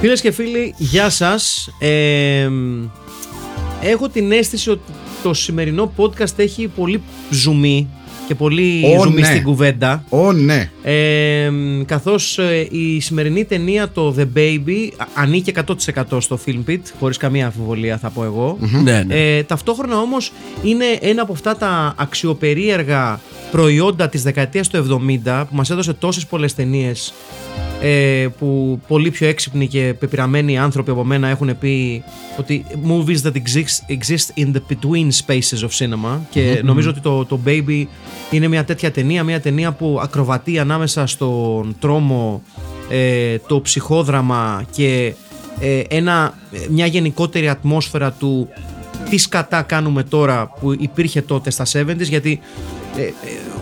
Φίλες και φίλοι, γεια σας. έχω την αίσθηση ότι το σημερινό podcast έχει πολύ ζουμί και πολύ Ω, ζουμί ναι. στην κουβέντα. Ω, ναι. Ε, καθώς ε, η σημερινή ταινία το The Baby α- ανήκε 100% στο Film Pit, χωρίς καμία αμφιβολία θα πω εγώ. Ναι, ναι. Ε, ταυτόχρονα όμως είναι ένα από αυτά τα αξιοπερίεργα προϊόντα της δεκαετίας του 70 που μας έδωσε τόσες πολλές ταινίες ε, που πολύ πιο έξυπνοι και πεπειραμένοι άνθρωποι από μένα έχουν πει ότι movies that exist, exist in the between spaces of cinema και νομίζω ότι το, το Baby είναι μια τέτοια ταινία, μια ταινία που ακροβατεί ανάμεσα στον τρόμο, ε, το ψυχόδραμα και ε, ένα, μια γενικότερη ατμόσφαιρα του τι σκατά κάνουμε τώρα που υπήρχε τότε στα 70s γιατί ε, ε,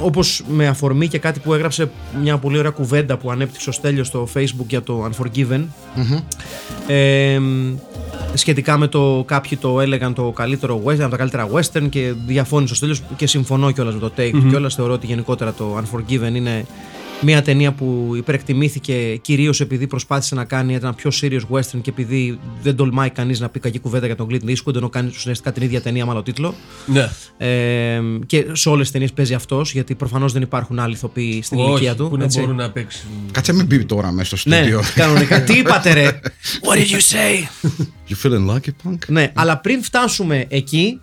όπως με αφορμή και κάτι που έγραψε μια πολύ ωραία κουβέντα που ανέπτυξε ο Στέλιος στο facebook για το Unforgiven ε, σχετικά με το κάποιοι το έλεγαν το καλύτερο western, από τα καλύτερα western και διαφώνησε ο Στέλιος και συμφωνώ κιόλας με το take του κιόλας. Θεωρώ ότι γενικότερα το Unforgiven είναι μια ταινία που υπερεκτιμήθηκε κυρίως επειδή προσπάθησε να κάνει ένα πιο serious western και επειδή δεν τολμάει κανείς να πει κακή κουβέντα για τον Clint Eastwood ενώ κάνει ουσιαστικά την ίδια ταινία με άλλο τίτλο. ναι. Ε, και σε όλες τις ταινίες παίζει αυτός, γιατί προφανώς δεν υπάρχουν άλλοι ηθοποιοί στην ηλικία Όχι, του. που να έτσι. μπορούν να παίξουν. Κάτσε μην πει τώρα μέσα στο Ναι, στούντιο. κανονικά. Τι είπατε, ρε! What did you say? You feeling lucky, punk? ναι, αλλά πριν φτάσουμε εκεί,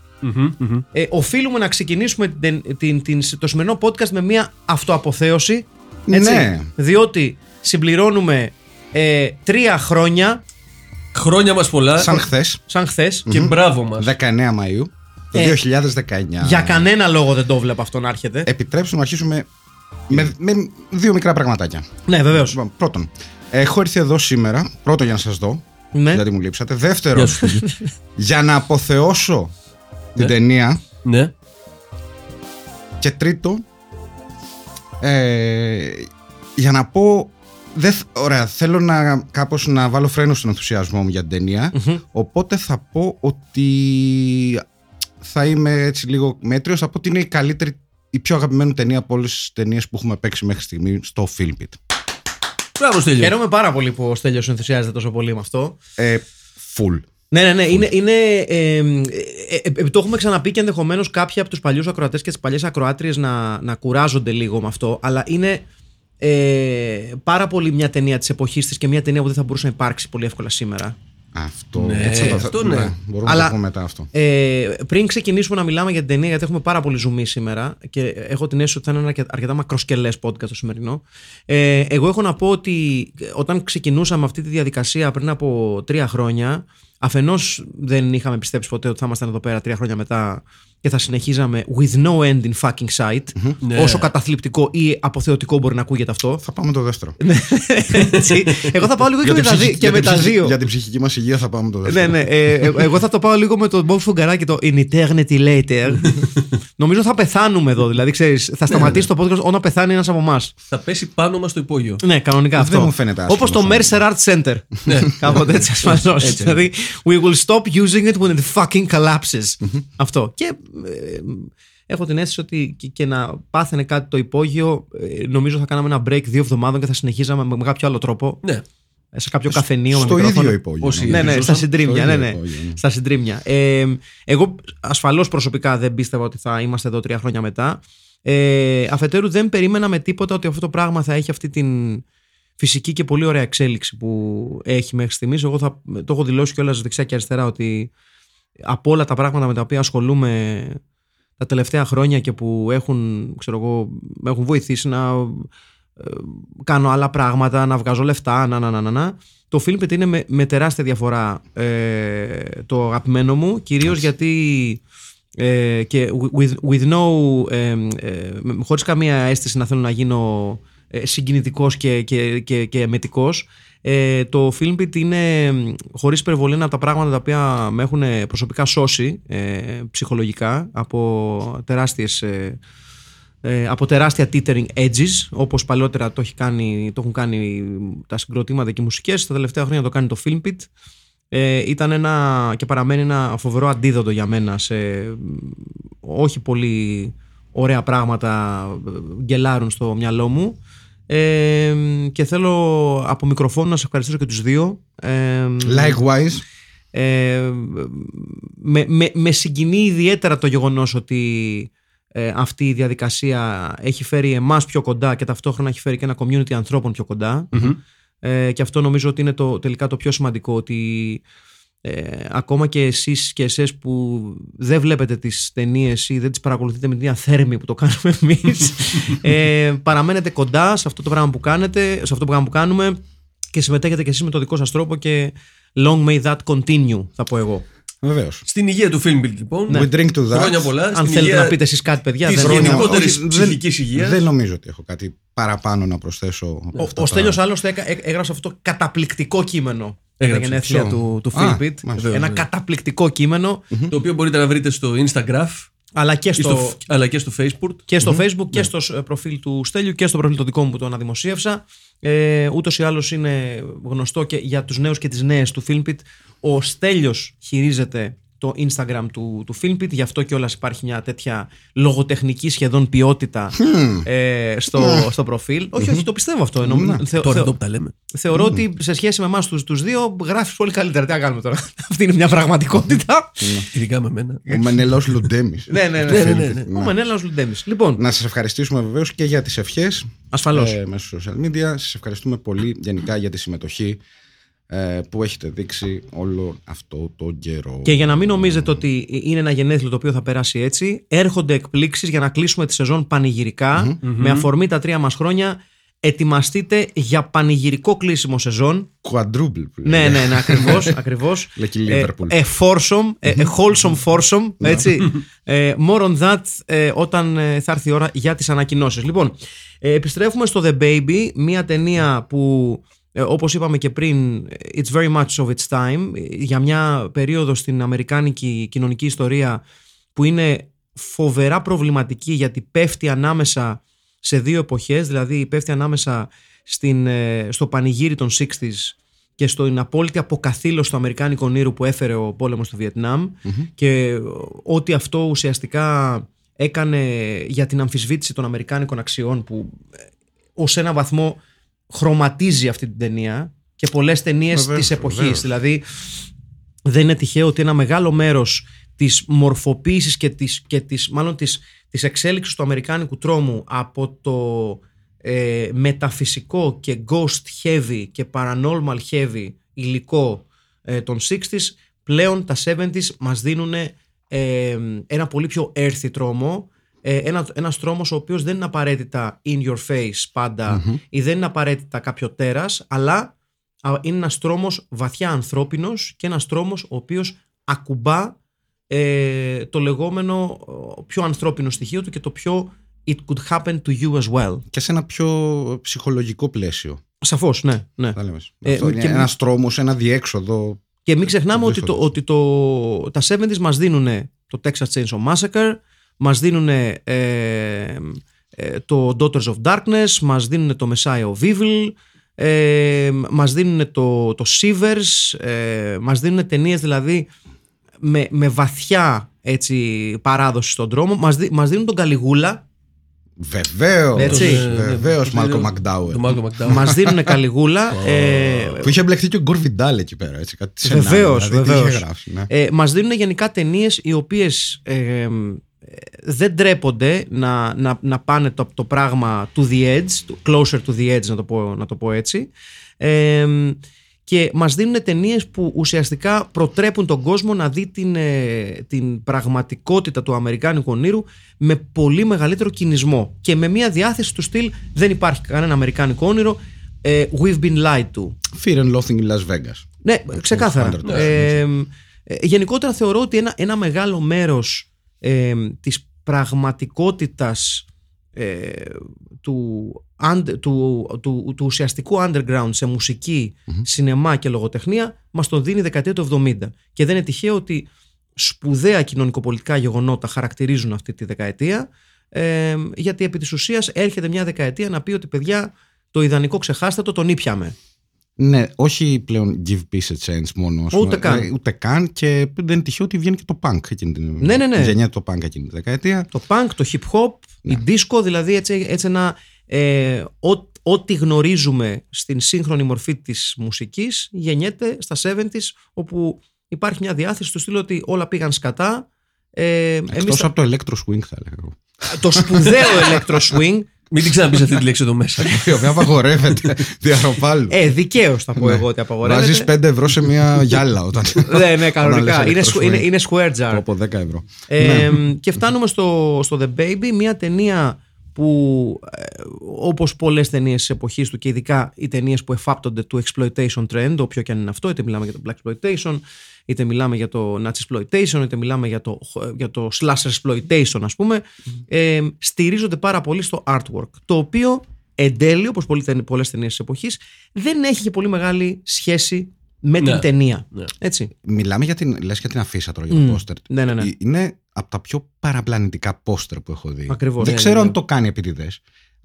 ε, οφείλουμε να ξεκινήσουμε την, την, την, το σημερινό podcast με μια αυτοαποθέωση. Έτσι, Ναι. Διότι συμπληρώνουμε ε, τρία χρόνια, Χρόνια μας πολλά Σαν χθες, σαν χθες. και μπράβο μας. 19 Μαΐου το Ε, 2019. Για κανένα λόγο δεν το βλέπω αυτό να έρχεται. Επιτρέψτε να αρχίσουμε με, με δύο μικρά πραγματάκια. ναι, βεβαίως. Λοιπόν, πρώτον, έχω έρθει εδώ σήμερα, πρώτον για να σας δω, Ναι. γιατί μου λείψατε. Δεύτερον, Γεια σου, φίλε. για να αποθεώσω την Ναι. ταινία. ναι. Και τρίτο, ε, για να πω. Δεν, θ- ωραία, θέλω να κάπως να βάλω φρένο στον ενθουσιασμό μου για την ταινια Οπότε θα πω ότι θα είμαι έτσι λίγο μέτριος. Θα πω ότι είναι η καλύτερη, η πιο αγαπημένη ταινία από όλες τις ταινίες που έχουμε παίξει μέχρι στιγμή στο Filmpit. Μπράβο, Στέλιο. Χαίρομαι πάρα πολύ που ο Στέλιος ενθουσιάζεται τόσο πολύ με αυτό. Ε, full. Ναι, ναι, ναι. Είναι, είναι, ε, ε, ε, ε, το έχουμε ξαναπεί και ενδεχομένως κάποιοι από τους παλιούς ακροατές και τις παλιές ακροάτριες να, να κουράζονται λίγο με αυτό. Αλλά είναι ε, πάρα πολύ μια ταινία της εποχής της και μια ταινία που δεν θα μπορούσε να υπάρξει πολύ εύκολα σήμερα. Αυτό, Ναι, έτσι θα το- αυτό ναι. Μπορούμε Αλλά- να το πούμε μετά αυτό. Ε, πριν ξεκινήσουμε να μιλάμε για την ταινία, γιατί έχουμε πάρα πολύ ζουμί σήμερα και έχω την αίσθηση ότι θα είναι ένα αρκε- αρκετά μακροσκελές podcast το σημερινό. Ε, εγώ έχω να πω ότι όταν ξεκινούσαμε αυτή τη διαδικασία πριν από τρία χρόνια, αφενός δεν είχαμε πιστέψει ποτέ ότι θα ήμασταν εδώ πέρα τρία χρόνια μετά και θα συνεχίζαμε with no end in fucking sight. Ναι. Όσο καταθλιπτικό ή αποθεωτικό μπορεί να ακούγεται αυτό. Θα πάμε το δεύτερο. Έτσι. Εγώ θα πάω λίγο και Για με την τα, δι- ψυχική- και για με την τα ψυχική- δύο. Για την ψυχική μας υγεία θα πάμε το Ναι, δεύτερο. ναι. Ε, ε, εγώ θα το πάω λίγο με τον Bob Φουγκαράκη το In Eternity Later. Νομίζω θα πεθάνουμε εδώ. Δηλαδή, ξέρεις, θα σταματήσει το podcast όταν πεθάνει ένας από εμάς. Θα πέσει πάνω μας το υπόγειο. Ναι, κανονικά Δεν αυτό. μου φαίνεται άσχημο Όπως το σαν- Mercer Art Center. Ναι, κάποτε έτσι ασφαλώς. Δηλαδή, we will stop using it when it fucking collapses. Αυτό. Και ε, έχω την αίσθηση ότι και, και να πάθαινε κάτι το υπόγειο, ε, νομίζω θα κάναμε ένα break δύο εβδομάδων και θα συνεχίζαμε με, με κάποιο άλλο τρόπο. Ναι. ε, Σε κάποιο καφενείο με Στο μικρόφωνο. ίδιο υπόγειο. Όσοι- νομίζω. Ναι, ναι, στα Ζούσαν συντρίμια. στο Ναι, ίδιο ναι. υπόγειο, ναι. Στα συντρίμια. Ε, εγώ ασφαλώς προσωπικά δεν πίστευα ότι θα είμαστε εδώ τρία χρόνια μετά. Ε, αφετέρου δεν περίμενα με τίποτα ότι αυτό το πράγμα θα έχει αυτή την φυσική και πολύ ωραία εξέλιξη που έχει μέχρι στιγμής. Εγώ θα, το έχω δηλώσει κιόλας δεξιά και αριστερά ότι από όλα τα πράγματα με τα οποία ασχολούμαι τα τελευταία χρόνια και που έχουν, ξέρω εγώ, με έχουν βοηθήσει να ε, κάνω άλλα πράγματα, να βγάζω λεφτά, να, να, να, να, να. Το Filmpit είναι με, με τεράστια διαφορά ε, το αγαπημένο μου, κυρίως γιατί ε, και with, with no, ε, ε, χωρίς καμία αίσθηση να θέλω να γίνω ε, συγκινητικός και, και, και, και εμετικός, ε, το Filmpit είναι μ, χωρίς υπερβολή ένα από τα πράγματα τα οποία με έχουν προσωπικά σώσει ε, ψυχολογικά από τεράστιες ε, ε, από τεράστια teetering edges όπως παλιότερα το, έχει κάνει, το έχουν κάνει τα συγκροτήματα και οι μουσικές τα τελευταία χρόνια το κάνει το Filmpit ε, ήταν ένα και παραμένει ένα φοβερό αντίδοτο για μένα σε μ, όχι πολύ ωραία πράγματα ε, γκελάρουν στο μυαλό μου ε, και θέλω από μικροφόνο να σε ευχαριστήσω και τους δύο. Ε, Likewise. ε, με, με, με συγκινεί ιδιαίτερα το γεγονός ότι ε, αυτή η διαδικασία έχει φέρει εμάς πιο κοντά και ταυτόχρονα έχει φέρει και ένα community ανθρώπων πιο κοντα Ε, και αυτό νομίζω ότι είναι το, τελικά το πιο σημαντικό ότι ε, ακόμα και εσείς και εσές που δεν βλέπετε τις ταινίες ή δεν τις παρακολουθείτε με την ίδια θέρμη που το κάνουμε εμείς ε, παραμένετε κοντά σε αυτό το πράγμα που κάνετε σε αυτό το πράγμα που κάνουμε και συμμετέχετε και εσείς με το δικό σας τρόπο και long may that continue θα πω εγώ Βεβαίως. Στην υγεία του Filmpit λοιπόν. We drink to that. Χρόνια πολλά. αν Στην θέλετε υγεία να πείτε εσείς κάτι παιδιά της δεν γενικό- είναι- γενικότερης δεν- ψυχικής υγείας. Δεν νομίζω ότι έχω κάτι παραπάνω να προσθέσω. από Ο, αυτά ο τα- Στέλιος άλλωστε έκα- έ- έγραψε αυτό το καταπληκτικό κείμενο για τα Έγραψε. γενέθλια Ποιο; του, του Α, Filmpit. μάλιστα. Ένα ναι. καταπληκτικό κείμενο, Το οποίο μπορείτε να βρείτε στο Instagram αλλά και ή στο, στο, αλλά και στο Facebook. και στο Facebook και στο ε, προφίλ του Στέλιου και στο προφίλ το δικό μου που το αναδημοσίευσα. Ε, Ούτως ή άλλως είναι γνωστό και για τους νέους και τις νέες του Filmpit. Ο Στέλιος χειρίζεται το Instagram του, του Filmpit, γι' αυτό και υπάρχει μια τέτοια λογοτεχνική σχεδόν ποιότητα ε, στο, στο προφίλ. Όχι, όχι, το πιστεύω αυτό. Εννοώ- θε- Τώρα θε- εδώ που τα λέμε. Θεωρώ ότι σε σχέση με εμάς τους τους δύο γράφεις πολύ καλύτερα. Τι να κάνουμε τώρα; Αυτή είναι μια πραγματικότητα. Ειδικά με μένα. Ο Μενελό Λουντέμι. ναι, ναι, ναι. Ναι, ναι, ναι. Ο Μενέλαος Λουντέμις. Λοιπόν, Να σας ευχαριστήσουμε βεβαίως και για τις ευχές ασφαλώς. ε, μέσω social media. Σας ευχαριστούμε πολύ γενικά για τη συμμετοχή ε, που έχετε δείξει όλο αυτό το καιρό. Και για να μην νομίζετε ότι είναι ένα γενέθλιο το οποίο θα περάσει έτσι, έρχονται εκπλήξεις για να κλείσουμε τη σεζόν πανηγυρικά, με αφορμή τα τρία μας χρόνια. Ετοιμαστείτε για πανηγυρικό κλείσιμο σεζόν. Quadruple που Ναι, λέμε. ναι, ναι, ακριβώς, ακριβώς. Λέει και η Liverpool. Ε, foursome, ε, ε, wholesome foursome, έτσι. Ε, more on that ε, όταν ε, θα έρθει η ώρα για τις ανακοινώσεις. Λοιπόν, ε, επιστρέφουμε στο The Baby, μια ταινία που ε, όπως είπαμε και πριν, it's very much of its time, ε, για μια περίοδο στην αμερικάνικη κοινωνική ιστορία που είναι φοβερά προβληματική γιατί πέφτει ανάμεσα σε δύο εποχές, δηλαδή πέφτει ανάμεσα στην, ε, στο πανηγύρι των 60s και στην απόλυτη αποκαθήλωση του Αμερικάνικου όνειρου που έφερε ο πόλεμος του βιετναμ και ό,τι αυτό ουσιαστικά έκανε για την αμφισβήτηση των Αμερικάνικων αξιών που ε, ως ένα βαθμό χρωματίζει αυτή την ταινία και πολλές ταινίες Βεβαίως, της εποχής. βεβαίως. Δηλαδή δεν είναι τυχαίο ότι ένα μεγάλο μέρος της μορφοποίησης και της, και της μάλλον της, της εξέλιξης του αμερικάνικου τρόμου από το ε, μεταφυσικό και ghost heavy και paranormal heavy υλικό ε, των 60s πλέον τα 70s μας δίνουν ε, ένα πολύ πιο earthy τρόμο ε, ένα, ένας τρόμος ο οποίος δεν είναι απαραίτητα in your face παντα ή δεν είναι απαραίτητα κάποιο τέρας αλλά α, είναι ένας τρόμος βαθιά ανθρώπινος και ένας τρόμος ο οποίος ακουμπά ε, το λεγόμενο ε, πιο ανθρώπινο στοιχείο του και το πιο it could happen to you as well. Και σε ένα πιο ψυχολογικό πλαίσιο. Σαφώς, ναι. ναι. Θα λέμε. Ε, Αυτό είναι και- ένας τρόμος, ένα διέξοδο. Και μην ξεχνάμε ότι, το, δύσκολο. ότι το, τα 70s μας δίνουν το Texas Chainsaw Massacre, μας δίνουν ε, ε, το Daughters of Darkness, μας δίνουν το Messiah of Evil, ε, μας δίνουν το, το Shivers, ε, μας δίνουν ταινίες δηλαδή με, με βαθιά έτσι, παράδοση στον δρόμο, μας, δι- μας δίνουν τον Καλιγούλα, Βεβαίως. Έτσι. Βεβαίως, Το- Μάλκολμ το- Μακντάουελ. Το Μάλκολμ Μακντάουελ. μας δίνουν Καλιγούλα, ε, Που είχε μπλεχτεί και ο Γκορ Βιντάλ εκεί πέρα. Έτσι, κάτι Βεβαίως, σενάριο, δηλαδή, τι βεβαίως. είχε γράψει, ναι. Ε, μας δίνουν γενικά ταινίες οι οποίες ε, ε, δεν ντρέπονται να, να, να πάνε το, το πράγμα to the edge, to- closer to the edge να το πω, να το πω έτσι. Ε, και μας δίνουν ταινίες που ουσιαστικά προτρέπουν τον κόσμο να δει την, ε, την πραγματικότητα του Αμερικάνικου ονείρου με πολύ μεγαλύτερο κινησμό και με μια διάθεση του στυλ δεν υπάρχει κανένα Αμερικάνικο όνειρο ε, we've been lied to. Fear and Loathing in Las Vegas. Ναι, ξεκάθαρα. standard, ναι. Ε, ε, γενικότερα θεωρώ ότι ένα, ένα μεγάλο μέρος ε, της πραγματικότητας ε, του, under- του, του, του ουσιαστικού underground σε μουσικη σινεμά και λογοτεχνία μας το δίνει η δεκαετία του 70. Και δεν είναι τυχαίο ότι σπουδαία κοινωνικοπολιτικά γεγονότα χαρακτηρίζουν αυτή τη δεκαετία ε, γιατί επί της ουσίας έρχεται μια δεκαετία να πει ότι παιδιά το ιδανικό ξεχάστε το, τον ήπιαμε. Ναι, όχι πλέον give peace a chance μόνο. ας πούμε. Ούτε καν. Ε, ούτε καν και δεν είναι τυχαίο ότι βγαίνει και το punk εκείνη την Ναι, ναι, ναι. γενιά το punk εκείνη τη δεκαετία. Το punk, το hip hop, η disco, δηλαδή έτσι, έτσι ένα. Ε, ό, ό,τι γνωρίζουμε στην σύγχρονη μορφή της μουσικής γεννιέται στα 70s όπου υπάρχει μια διάθεση του στυλ ότι όλα πήγαν σκατά. Ε, εμείς Εκτός θα- από το electro swing θα έλεγα εγώ. το σπουδαίο electro swing. Μην την ξαναπείς αυτή τη λέξη εδώ μέσα. Η οποία απαγορεύεται διαρροπάλου. Ε, δικαίως θα πω Ναι. εγώ ότι απαγορεύεται. Βάζεις 5 ευρώ σε μια γυάλα όταν. Ναι, ναι, κανονικά. όταν Είναι, λες σου- electro είναι, swing. είναι square jar. Από 10 ευρώ. Ε, Ναι. Και φτάνουμε στο, στο The Baby, μια ταινία που ε, όπως πολλές ταινίες της εποχής του και ειδικά οι ταινίες που εφάπτονται του exploitation trend, όποιο και αν είναι αυτό, είτε μιλάμε για το black exploitation, είτε μιλάμε για το nazi exploitation, είτε μιλάμε για το, για το slasher exploitation ας πούμε, ε, στηρίζονται πάρα πολύ στο artwork, το οποίο εν τέλει, όπως πολλές, πολλές ταινίες της εποχής, δεν έχει και πολύ μεγάλη σχέση με την Ναι. ταινία. Ναι. Έτσι. Μιλάμε για την, λες για την αφίσα τώρα για το Μμ. πόστερ. Ναι, ναι, ναι. Ε, Είναι από τα πιο παραπλανητικά πόστερ που έχω δει. Ακριβώς. Δεν Ναι, ξέρω ναι, ναι. αν το κάνει επειδή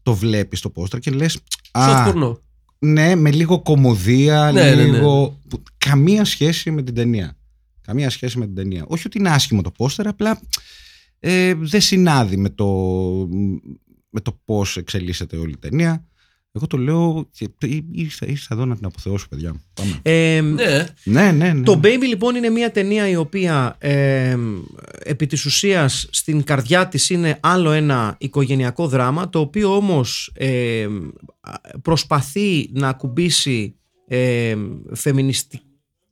Το βλέπεις το πόστερ και λες Short Α, πορνό. ναι, με λίγο κομμωδία, Ναι, ναι, ναι. λίγο. που- Καμία σχέση με την ταινία. Καμία σχέση με την ταινία. Όχι ότι είναι άσχημο το πόστερ, απλά ε, δεν συνάδει με το, με το πώς εξελίσσεται όλη η ταινία. Εγώ το λέω και ήρθα, ήρθα εδώ να την αποθεώσω, παιδιά. Πάμε. Ε, Ναι. Ναι, ναι, ναι. Το Baby λοιπόν είναι μια ταινία η οποία ε, επί της ουσίας στην καρδιά της είναι άλλο ένα οικογενειακό δράμα το οποίο όμως ε, προσπαθεί να ακουμπήσει ε, φεμινιστι-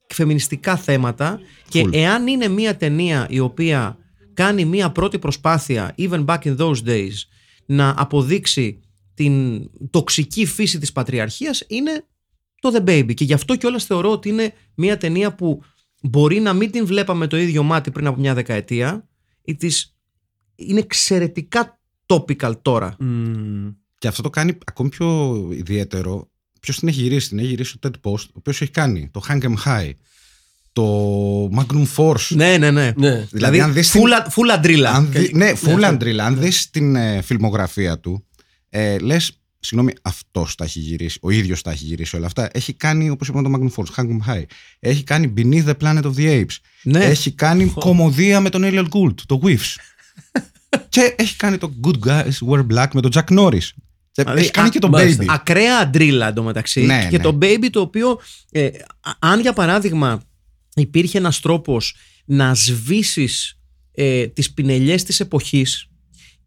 φεμινιστικά θέματα και Full. εάν είναι μια ταινία η οποία κάνει μια πρώτη προσπάθεια even back in those days να αποδείξει την τοξική φύση της πατριαρχίας είναι το The Baby. Και γι' αυτό κιόλας θεωρώ ότι είναι μια ταινία που μπορεί να μην την βλέπαμε το ίδιο μάτι πριν από μια δεκαετία. Ή της είναι εξαιρετικά topical τώρα. Μμμ. Και αυτό το κάνει ακόμη πιο ιδιαίτερο. Ποιος την έχει γυρίσει, την έχει γυρίσει ο Ted Post, ο οποίος έχει κάνει το Hang 'em High, το Magnum Force. Ναι, ναι, ναι. Ναι. Δηλαδή, αν δεις την- full, a- full αντρίλα. Αν δει, ναι, full Ναι, αντρίλα. Αν δεις την ε, φιλμογραφία του, ε, λες, συγγνώμη, αυτός τα έχει γυρίσει, ο ίδιος τα έχει γυρίσει όλα αυτά. Έχει κάνει, όπως είπαμε, το Magnum Force, Hang 'em High. Έχει κάνει Beneath the Planet of the Apes. Ναι. Έχει κάνει κομμωδία με τον Ariel Gould, το Whiffs. και έχει κάνει το Good Guys Wear Black με τον Jack Norris. Και Δηλαδή, έχει κάνει α- και το μάλιστα. Baby. Ακραία αντρίλα εντωμεταξύ. Ναι, και ναι. το Baby το οποίο, ε, α- αν για παράδειγμα υπήρχε ένας τρόπος να σβήσεις ε, τις πινελιές της εποχής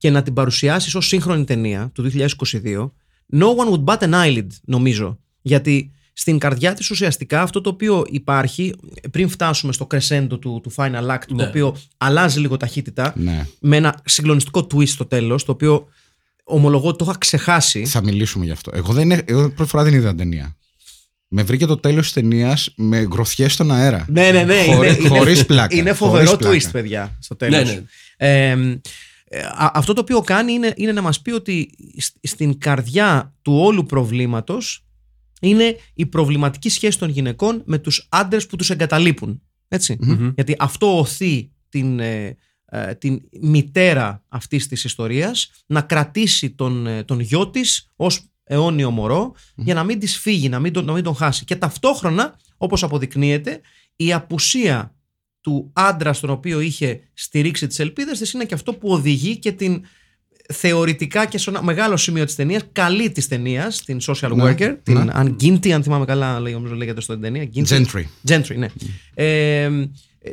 και να την παρουσιάσεις ως σύγχρονη ταινία του 2022, no one would bat an eyelid, νομίζω. Γιατί στην καρδιά της ουσιαστικά αυτό το οποίο υπάρχει, πριν φτάσουμε στο crescendo του, του final act, το Ναι. οποίο αλλάζει λίγο ταχύτητα, Ναι. με ένα συγκλονιστικό twist στο τέλος, το οποίο ομολογώ ότι το είχα ξεχάσει. Θα μιλήσουμε γι' αυτό. Εγώ, δεν, έ- εγώ πρώτη φορά δεν είδα ταινία. Με βρήκε το τέλος της ταινίας με γκροθιέ στον αέρα. Ναι, ναι, ναι. Χωρί- είναι, χωρίς είναι, πλάκα. Είναι Χωρίς φοβερό πλάκα. twist, παιδιά, στο τέλος. Ναι, ναι. Ε, ε, α- αυτό το οποίο κάνει είναι, είναι να μας πει ότι σ- στην καρδιά του όλου προβλήματος είναι η προβληματική σχέση των γυναικών με τους άντρες που τους εγκαταλείπουν. Έτσι. Γιατί αυτό οθεί την, ε, ε, την μητέρα αυτής της ιστορίας να κρατήσει τον, ε, τον γιο της ως αιώνιο μωρό για να μην της φύγει, να μην, τον, να μην τον χάσει. Και ταυτόχρονα, όπως αποδεικνύεται, η απουσία του άντρα στον οποίο είχε στηρίξει τις ελπίδες της είναι και αυτό που οδηγεί και την θεωρητικά και σε ένα μεγάλο σημείο της ταινίας καλή της ταινίας, την social Ναι, worker, την ναι. Αν Ginty, αν θυμάμαι καλά λέει- νομίζω λέγεται στην ταινία. Ginty. Gentry. Gentry, ναι. Ε,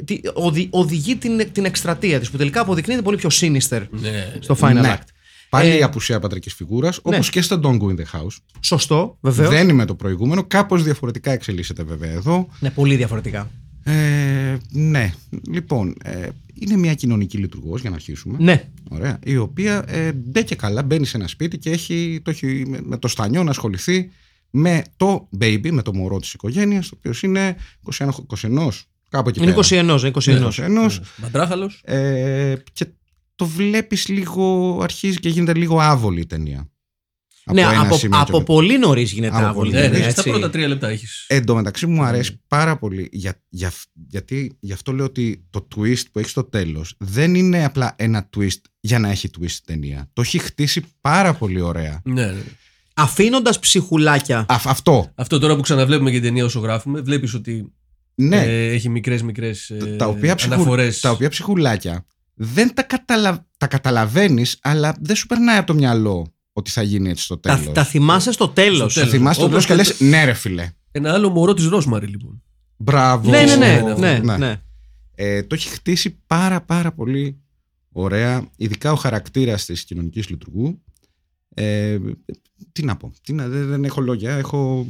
τι- οδη- οδηγεί την, την εκστρατεία της που τελικά αποδεικνύεται πολύ πιο sinister Ναι. στο final Ναι. act. Πάλι Ε, η απουσία πατρικής φιγούρας, όπως και στο Don't Go in the House. Σωστό, βεβαίως. Δεν είμαι το προηγούμενο. Κάπως διαφορετικά εξελίσσεται βέβαια εδώ. Ναι, πολύ διαφορετικά. Ε, ναι, λοιπόν, ε, είναι μια κοινωνική λειτουργός για να αρχίσουμε. Ναι. Ωραία, η οποία ε, ντε και καλά μπαίνει σε ένα σπίτι και έχει, το έχει με, με το στανιό να ασχοληθεί με το baby, με το μωρό της οικογένειας, το οποίος είναι 21, 21 κάπου εκεί Είναι πέρα. 21, 21. 21. Μαντράχαλο. Ε, και το βλέπεις λίγο, αρχίζει και γίνεται λίγο άβολη η ταινία. Ναι, ένα από, σημείο και από μετά. πολύ νωρίς γίνεται Από άβολη. πολύ Ναι, ταινία, ναι, στα έτσι. πρώτα τρία λεπτά έχεις. Εν τω μεταξύ μου αρέσει πάρα πολύ για, για, γιατί γι' αυτό λέω ότι το twist που έχει στο τέλος δεν είναι απλά ένα twist για να έχει twist η ταινία. Το έχει χτίσει πάρα πολύ ωραία. Ναι, ναι. Αφήνοντας ψυχουλάκια. Α, αυτό, Αυτό τώρα που ξαναβλέπουμε και την ταινία όσο γράφουμε, βλέπεις ότι ναι. ε, έχει μικρές μικρές τα, οποία ψυχου, αναφορές. τα οποία ψυχουλάκια δεν τα, καταλα, τα καταλαβαίνεις αλλά δεν σου περνάει από το μυαλό ότι θα γίνει έτσι στο τέλος. Τα, τα θυμάσαι στο τέλος; Στο Τα τέλος. θυμάσαι το Όπως τέλος και και λες ναι ρε φίλε. Ένα άλλο μωρό της Ρόσμαρη, λοιπόν. Μπράβο. Ναι, ναι, ναι. Ναι, ναι, ναι. Ε, το έχει χτίσει πάρα πάρα πολύ ωραία, ειδικά ο χαρακτήρας της κοινωνικής λειτουργού. Ε, τι να πω, τι να, δεν, δεν έχω λόγια, έχω,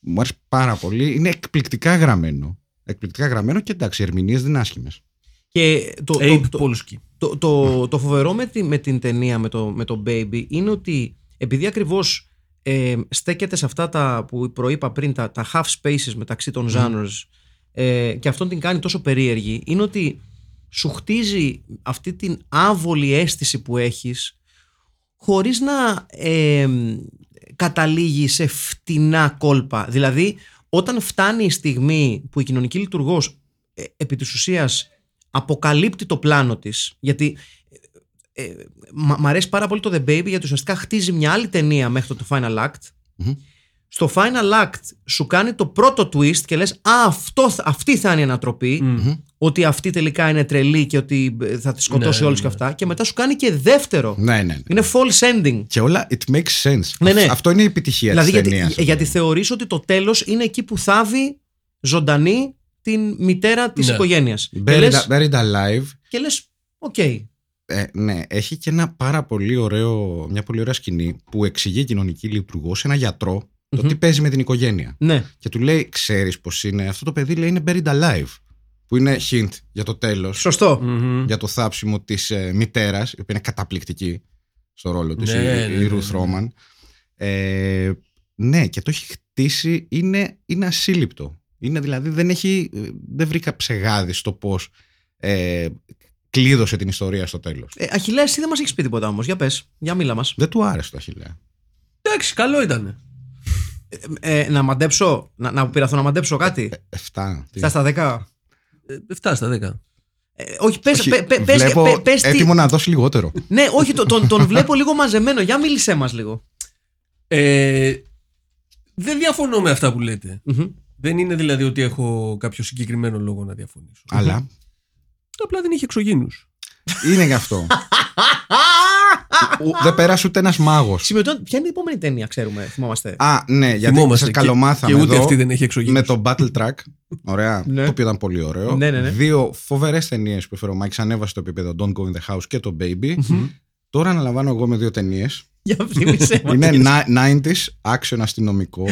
μου άρεσε πάρα πολύ. Είναι εκπληκτικά γραμμένο. Εκπληκτικά γραμμένο και εντάξει, οι ερμηνείες δεν είναι άσχημες. Και το, Abe το, το, Polsky. Το, το, το φοβερό με, τη, με την ταινία, με το, με το Baby, είναι ότι επειδή ακριβώς ε, στέκεται σε αυτά τα που προείπα πριν, τα, τα half spaces μεταξύ των genres ε, και αυτόν την κάνει τόσο περίεργη, είναι ότι σου χτίζει αυτή την άβολη αίσθηση που έχεις χωρίς να ε, καταλήγει σε φτηνά κόλπα. Δηλαδή, όταν φτάνει η στιγμή που η κοινωνική λειτουργός ε, επί της ουσίας αποκαλύπτει το πλάνο της, γιατί ε, ε, μ' μ' αρέσει πάρα πολύ το The Baby γιατί ουσιαστικά χτίζει μια άλλη ταινία μέχρι το Final Act. Μμμ. Στο Final Act σου κάνει το πρώτο twist και λες «Α, αυτό, θα- αυτή θα είναι η ανατροπή». Ότι αυτή τελικά είναι τρελή και ότι ε, θα τη σκοτώσει Ναι, όλους ναι. και αυτά. Και μετά σου κάνει και δεύτερο. Ναι, ναι, ναι. Είναι false ending. Και όλα it makes sense. Ναι, ναι. Αυτό είναι η επιτυχία Δηλαδή της γιατί, ταινίας. γιατί θεωρείς ότι το τέλος είναι εκεί που θάβει ζωντανή την μητέρα της Ναι. οικογένειας. Και Buried, λες, buried alive και λες, οκ. Ε, ναι, έχει και ένα πάρα πολύ ωραίο, μια πολύ ωραία σκηνή που εξηγεί η κοινωνική λειτουργός σε ένα γιατρό το τι παίζει με την οικογένεια. Ναι. Και του λέει, ξέρεις πως είναι, αυτό το παιδί λέει είναι buried alive. Που είναι hint για το τέλος, Σωστό. Μμμ. για το θάψιμο της ε, μητέρας, η οποία είναι καταπληκτική στο ρόλο της, Ναι, η, ναι, η ναι, Ruth ναι. Roman. Ε, ναι, και το έχει χτίσει, είναι, είναι ασύλληπτο. Είναι δηλαδή, δεν έχει, ε, δεν βρήκα ψεγάδι στο πώς ε, κλείδωσε την ιστορία στο τέλος. Ε, Αχιλέα, εσύ δεν μας έχεις πει τίποτα όμως. Για πες, για μίλα μας. Δεν του άρεσε το Αχιλέα. Εντάξει, καλό ήταν. Ε, να μαντέψω, να, να πειραθώ να μαντέψω κάτι; Εφτά. τι; Στα στα 10. Ε, 7 στα 10. Ε, όχι, πες, Όχι, πε- πε- πες, βλέπω πε- πες τι- έτοιμο να δώσει λιγότερο. Ναι, όχι, τον, τον, τον βλέπω λίγο μαζεμένο. Για μίλησέ μας λίγο. Ε, δεν διαφωνώ με αυτά που λέτε. Μμμ. Δεν είναι δηλαδή ότι έχω κάποιο συγκεκριμένο λόγο να διαφωνήσω. Αλλά Απλά δεν είχε εξωγήνους. είναι γι' αυτό. Ο- Δεν πέρασε ούτε ένας μάγος. Σημειωτών, ποια είναι η επόμενη ταινία, ξέρουμε, θυμόμαστε; Α, ναι, γιατί Θυμόμαστε σα και- καλομάθαμε Και ούτε εδώ αυτή δεν έχει εξωγήνους. με το Battle Track. Ωραία. Ναι. Το οποίο ήταν πολύ ωραίο. Ναι, ναι, ναι. Δύο φοβερές ταινίες που έφερε ο Μάικς. Ανέβασε το επίπεδο Don't Go in the House και το Baby. Τώρα αναλαμβάνω εγώ με δύο ταινίες. Για θύμισέ μας. Είναι na- 90s action αστυνομικό.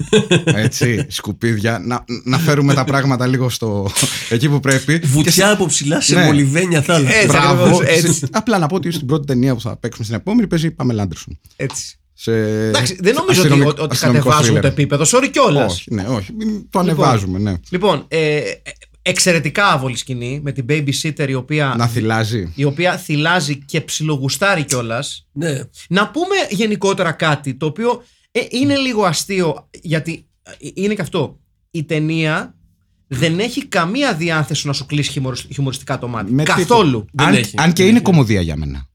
Έτσι, σκουπίδια. Να, να φέρουμε τα πράγματα λίγο στο. εκεί που πρέπει. Και Βουτιά από ψηλά σε Ναι. μολυβένια θάλασσα. Έτσι, Μπράβο. ακριβώς, έτσι. Σε- Απλά να πω ότι στην πρώτη ταινία που θα παίξουμε στην επόμενη παίζει η Πάμελ Άντερσον. Έτσι. Σε... Εντάξει, δεν νομίζω ότι, αστυνομικό- ότι, ότι αστυνομικό κατεβάζουμε thriller. το επίπεδο. Sorry κιόλας. Όχι, ναι, όχι. Μην Το ανεβάζουμε, ναι. Λοιπόν, ε, ε, εξαιρετικά άβολη σκηνή με την babysitter η οποία, Να θυλάζει. η οποία θυλάζει και ψιλογουστάρει κιόλας. Ναι. Να πούμε γενικότερα κάτι το οποίο ε, είναι λίγο αστείο γιατί ε, είναι και αυτό. Η ταινία δεν έχει καμία διάθεση να σου κλείσει χιουμορ- χιουμοριστικά το μάτι. Με Καθόλου. τίποτα. Δεν Αν, έχει, αν δεν και είναι έχει. κομμωδία για μένα.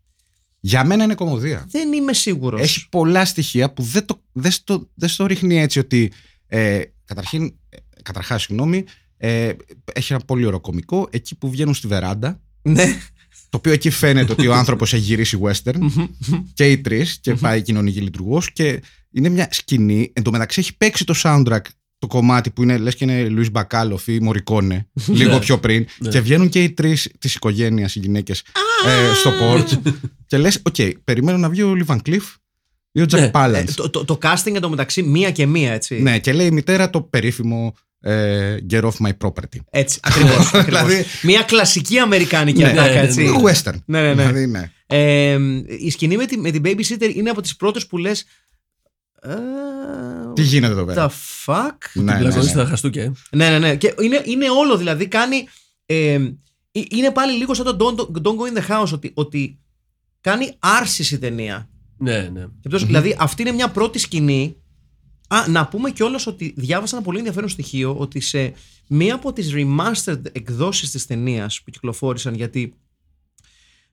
Για μένα είναι κομμωδία. Δεν είμαι σίγουρος. Έχει πολλά στοιχεία που δεν, το, δεν, στο, δεν στο ρίχνει έτσι ότι. Ε, καταρχήν, ε, καταρχάς, συγγνώμη, ε, έχει ένα πολύ ωραίο κωμικό εκεί που βγαίνουν στη βεράντα. Ναι. Το οποίο εκεί φαίνεται ότι ο άνθρωπος έχει γυρίσει western και οι τρεις και πάει κοινωνική λειτουργός. Και είναι μια σκηνή. Εν τω μεταξύ έχει παίξει το soundtrack το κομμάτι που είναι λες και είναι Λουίς Μπακάλοφ ή Μορικόνε λίγο πιο πριν και βγαίνουν και οι τρεις της οικογένειας οι γυναίκες ε, στο porch και λες οκ περιμένω να βγει ο Λι Βαν Κλιφ ή ο Τζακ Ναι. Πάλαντς Ε, το, το, το casting εντωμεταξύ μία και μία, έτσι. ναι και λέει η μητέρα το περίφημο ε, Get off my property Έτσι, ακριβώς. ακριβώς. Δηλαδή- μία κλασική αμερικάνικη Ναι, ατάκα, ναι, ναι, έτσι. Λίγο western Ναι, ναι, ναι. Δηλαδή, ναι. Ε, η σκηνή με, τη, με την babysitter είναι από τις πρώτες που λες ε, τι γίνεται εδώ The πέρα fuck; Ναι, ναι, Πλακώνει ναι. στα χαστούκια. ε. Ναι, ναι, ναι. Και είναι, είναι όλο δηλαδή. Κάνει. Ε, ε, είναι πάλι λίγο σαν το Don't, Don't Go in the House ότι, ότι κάνει άρσης η ταινία. Ναι, ναι. Και εκτός- Δηλαδή αυτή είναι μια πρώτη σκηνή. Α, να πούμε κιόλας ότι διάβασα ένα πολύ ενδιαφέρον στοιχείο ότι σε μία από τις remastered εκδόσεις της ταινίας που κυκλοφόρησαν γιατί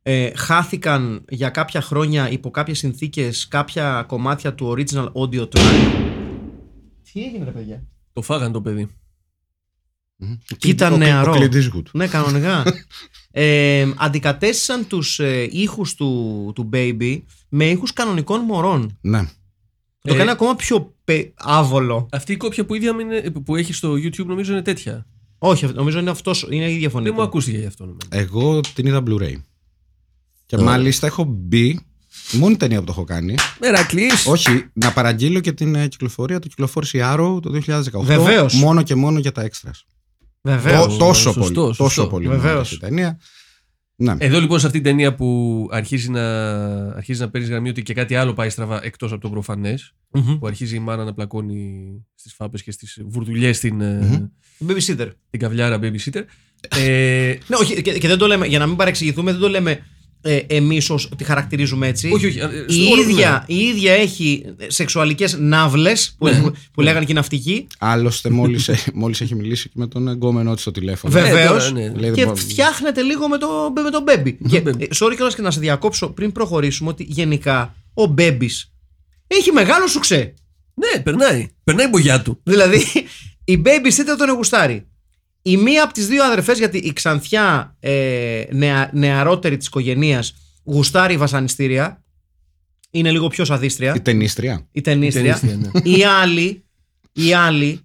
ε, χάθηκαν για κάποια χρόνια υπό κάποιες συνθήκες κάποια κομμάτια του original audio track. Τι έγινε ρε παιδιά; Το φάγανε το παιδί. Κοίτα Ο- ο- νεαρό. ο Clint Eastwood. Ναι, κανονικά. ε, αντικατέστησαν τους ε, ήχους του, του Baby με ήχους κανονικών μωρών. ναι Το Ε, κάνει ακόμα πιο πε- άβολο. Αυτή η κόπια που, ίδια είναι, που έχει στο YouTube νομίζω είναι τέτοια. Όχι, νομίζω είναι αυτός, είναι η ίδια φωνή. Δεν μου του. ακούστηκε γι' αυτό. νομίζω. Εγώ την είδα Blu-ray. Και μάλιστα έχω μπει. Η μόνη ταινία που το έχω κάνει. Μερακλής. Όχι, να παραγγείλω και την ε, κυκλοφορία. Το κυκλοφόρησε η Arrow το 2018. Βεβαίως. Μόνο και μόνο για τα extras. Βεβαίως. Τό- τόσο σωστό, πολύ. σωστό. Τόσο πολύ. μου Βεβαίως. άρεσε η ταινία. Ναι. Εδώ λοιπόν σε αυτή την ταινία που αρχίζει να, αρχίζει να παίρνεις γραμμή ότι και κάτι άλλο πάει στραβά εκτός από το προφανές. Μμμ. Που αρχίζει η μάνα να πλακώνει στις φάπες και στις βουρδουλιές στην, ε, Μμμ. Babysitter. την καβλιάρα babysitter. Ε, Ναι, όχι, και, και δεν το λέμε, για να μην παρεξηγηθούμε, δεν το λέμε ε, εμείς ως τη χαρακτηρίζουμε έτσι. όχι, όχι. ε, Η στο όλο- ίδια, η ίδια έχει σεξουαλικές ναύλες που, που, που λέγανε και οι ναυτικοί. Άλλωστε, μόλις μόλις έχει μιλήσει και με τον εγκόμενό τη στο τηλέφωνο. Βέβαια. Βεβαίως. τώρα, ναι. Λέει, Και δεν φτιάχνεται λίγο με το, με το Baby. και, Baby. ε, sorry κιόλας και να σε διακόψω πριν προχωρήσουμε ότι γενικά ο Baby έχει μεγάλο σουξέ. Ναι, περνάει. Περνάει η μπογιά του. Δηλαδή η Baby Sitter τον εγουστάρει. Η μία από τις δύο αδερφές, γιατί η Ξανθιά ε, νεα, νεαρότερη της οικογένειας γουστάρει βασανιστήρια, είναι λίγο πιο σαδίστρια, Η ταινίστρια. η ταινίστρια. Ταινίστρια, ναι. η άλλη, η άλλη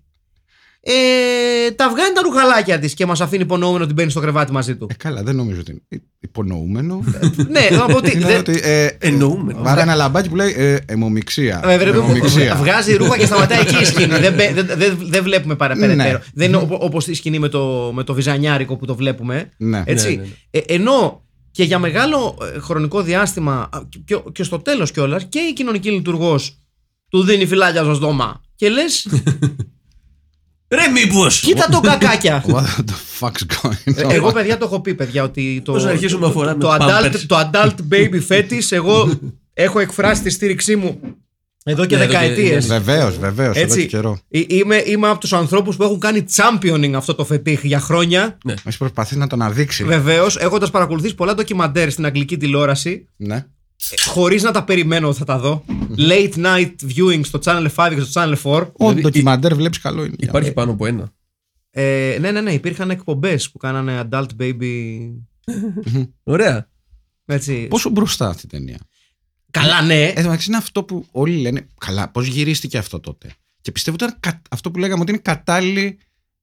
ε, τα βγάνει τα ρουχαλάκια της και μας αφήνει υπονοούμενο ότι μπαίνει στο κρεβάτι μαζί του. Ε, καλά, δεν νομίζω ότι είναι υπονοούμενο. ναι, θέλω να πω ότι... Είναι δεν- ότι. Ε, Εννοούμενο. Βάρα ένα λαμπάκι που λέει ε, αιμομηξία. Ε, βρε, Αιμομηξία. Βγάζει ρούχα και σταματάει εκεί η σκηνή. δεν, μπε- δεν, δεν, δεν βλέπουμε παραπέρα. Ναι. Δεν είναι όπως τη σκηνή με το, με το βυζανιάρικο που το βλέπουμε. Ναι. Έτσι. Ναι, ναι, ναι. Ε, ενώ και για μεγάλο ε, χρονικό διάστημα α, και, και στο τέλος κιόλας και η κοινωνική λειτουργός του δίνει φυλάκια στο στόμα. Και λες, Ρε, μήπως! κοίτα το κακάκια. What the fuck's going Ε, on? Εγώ, παιδιά, το έχω πει, παιδιά, ότι το, Πώς να αρχίσουμε το, αφορά το, με adult, Pampers; το adult baby fetish, εγώ έχω εκφράσει τη στήριξή μου εδώ και Ναι, εδώ και- δεκαετίες. Βεβαίως, βεβαίως. Εδώ Έτσι. και καιρό. Ε, Είμαι, είμαι από τους ανθρώπους που έχουν κάνει championing αυτό το φετίχ για χρόνια. Έχεις προσπαθεί να τον αδείξει. Βεβαίως, έχοντας παρακολουθήσει πολλά ντοκιμαντέρ στην αγγλική τηλεόραση, Ναι. Χωρίς να τα περιμένω ότι θα τα δω. Late night viewing στο Channel 5 και στο Channel 4. Ο Δηλαδή, ντοκιμαντέρ βλέπεις καλό είναι. Υπάρχει πάνω από ένα. Ε, ναι, ναι, ναι, υπήρχαν εκπομπές που κάνανε adult baby. Ωραία. Έτσι. Πόσο μπροστά αυτή η ταινία; Καλά, ναι. Ε, εντάξει, είναι αυτό που όλοι λένε. Καλά, πώς γυρίστηκε αυτό τότε. Και πιστεύω ότι ήταν κα- αυτό που λέγαμε ότι είναι κατάλληλη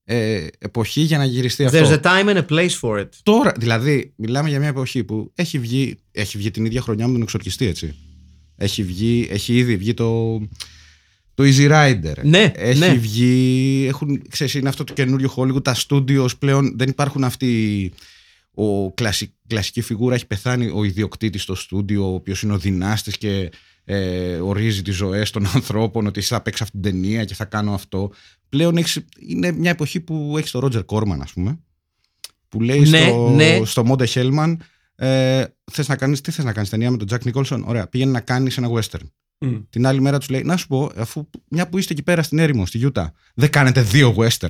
ε, εποχή για να γυριστεί αυτό. There's a time and a place for it. Τώρα, δηλαδή, μιλάμε για μια εποχή που έχει βγει, έχει βγει την ίδια χρονιά με τον εξορκιστή, έτσι. Έχει, βγει, έχει ήδη βγει το, το Easy Rider. Ναι, έχει ναι. βγει. Έχουν, ξέρεις, είναι αυτό το καινούριο Hollywood. Τα studios πλέον δεν υπάρχουν αυτοί. Ο κλασι, κλασική φιγούρα έχει πεθάνει ο ιδιοκτήτης στο στούντιο, ο οποίος είναι ο δυνάστης και ε, ορίζει τις ζωές των ανθρώπων, ότι εσύ θα παίξεις αυτή την ταινία και θα κάνω αυτό. Πλέον έχεις, είναι μια εποχή που έχεις το Roger Corman, ας πούμε, που λέει Ναι, στο, ναι. στο Monte Hellman ε, θες να κάνεις, τι θες να κάνεις ταινία με τον Jack Nicholson, ωραία, πήγαινε να κάνεις ένα western. Μμ. Την άλλη μέρα τους λέει: Να σου πω, αφού μια που είστε εκεί πέρα στην έρημο, στη Γιούτα, δεν κάνετε δύο western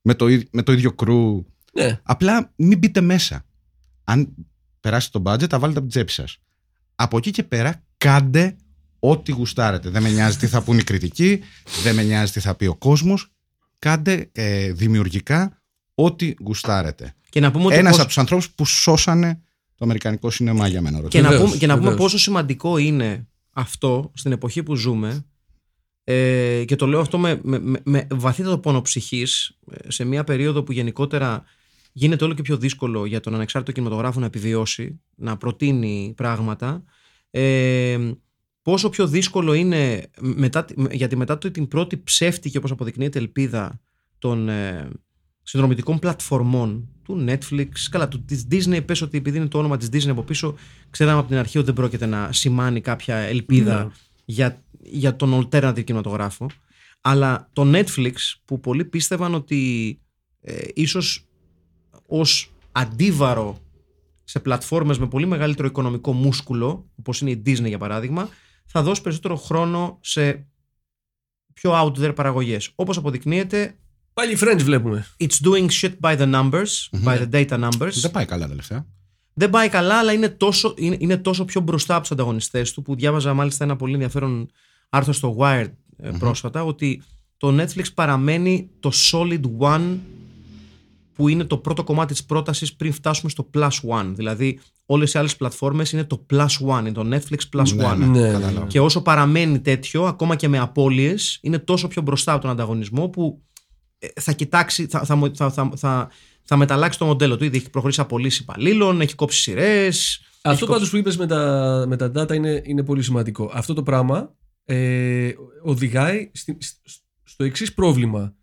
με το, ί- με το ίδιο crew. Ναι. Απλά μην μπείτε μέσα. Αν περάσει το budget, τα βάλετε από την τσέπη σας. Από εκεί και πέρα, κάντε ό,τι γουστάρετε. Δεν με νοιάζει τι θα πούν οι κριτικοί, δεν με νοιάζει τι θα πει ο κόσμος. Κάντε ε, δημιουργικά ό,τι γουστάρετε. Και να πούμε ότι. Ένας πώς- από τους ανθρώπους που σώσανε το αμερικανικό σινεμά για μένα. Και να Βεβαίως, πούμε, και να πούμε βεβαίως. πόσο σημαντικό είναι αυτό στην εποχή που ζούμε Ε, και το λέω αυτό με, με, με, με βαθύτατο πόνο ψυχής, ε, σε μια περίοδο που γενικότερα γίνεται όλο και πιο δύσκολο για τον ανεξάρτητο κινηματογράφο να επιβιώσει, να προτείνει πράγματα. Ε, πόσο πιο δύσκολο είναι μετά, γιατί μετά το- την πρώτη ψεύτικη όπως αποδεικνύεται ελπίδα των ε, συνδρομητικών πλατφορμών του Netflix, καλά του, της Disney πες ότι επειδή είναι το όνομα της Disney από πίσω ξέραμε από την αρχή ότι δεν πρόκειται να σημάνει κάποια ελπίδα Ναι. για, για τον alternative κινηματογράφο αλλά το Netflix που πολλοί πίστευαν ότι ε, ίσως ως αντίβαρο σε πλατφόρμες με πολύ μεγαλύτερο οικονομικό μούσκουλο όπως είναι η Disney για παράδειγμα θα δώσει περισσότερο χρόνο σε πιο out there παραγωγές όπως αποδεικνύεται Πάλι οι French βλέπουμε. it's doing shit by the numbers by the data numbers Δεν πάει καλά τελευταία. δεν πάει καλά, αλλά είναι τόσο, είναι, είναι τόσο πιο μπροστά από τους ανταγωνιστές του, που διάβαζα μάλιστα ένα πολύ ενδιαφέρον άρθρο στο Wired ε, πρόσφατα, ότι το Netflix παραμένει το Solid One που είναι το πρώτο κομμάτι της πρότασης πριν φτάσουμε στο Plus One. Δηλαδή όλες οι άλλες πλατφόρμες είναι το Plus One, είναι το Netflix Plus Ναι, One. ναι, Ναι, κατάλαβα. Και όσο παραμένει τέτοιο, ακόμα και με απώλειες, είναι τόσο πιο μπροστά από τον ανταγωνισμό που ε, θα κοιτάξει, θα, θα, θα, θα, θα, θα μεταλλάξει το μοντέλο του. Ήδη έχει προχωρήσει απολύσει υπαλλήλων, έχει κόψει σειρές. Αυτό πάντως που είπες με τα, με τα data είναι, είναι πολύ σημαντικό. Αυτό το πράγμα ε, οδηγάει στη- σ- στο εξής πρόβλημα.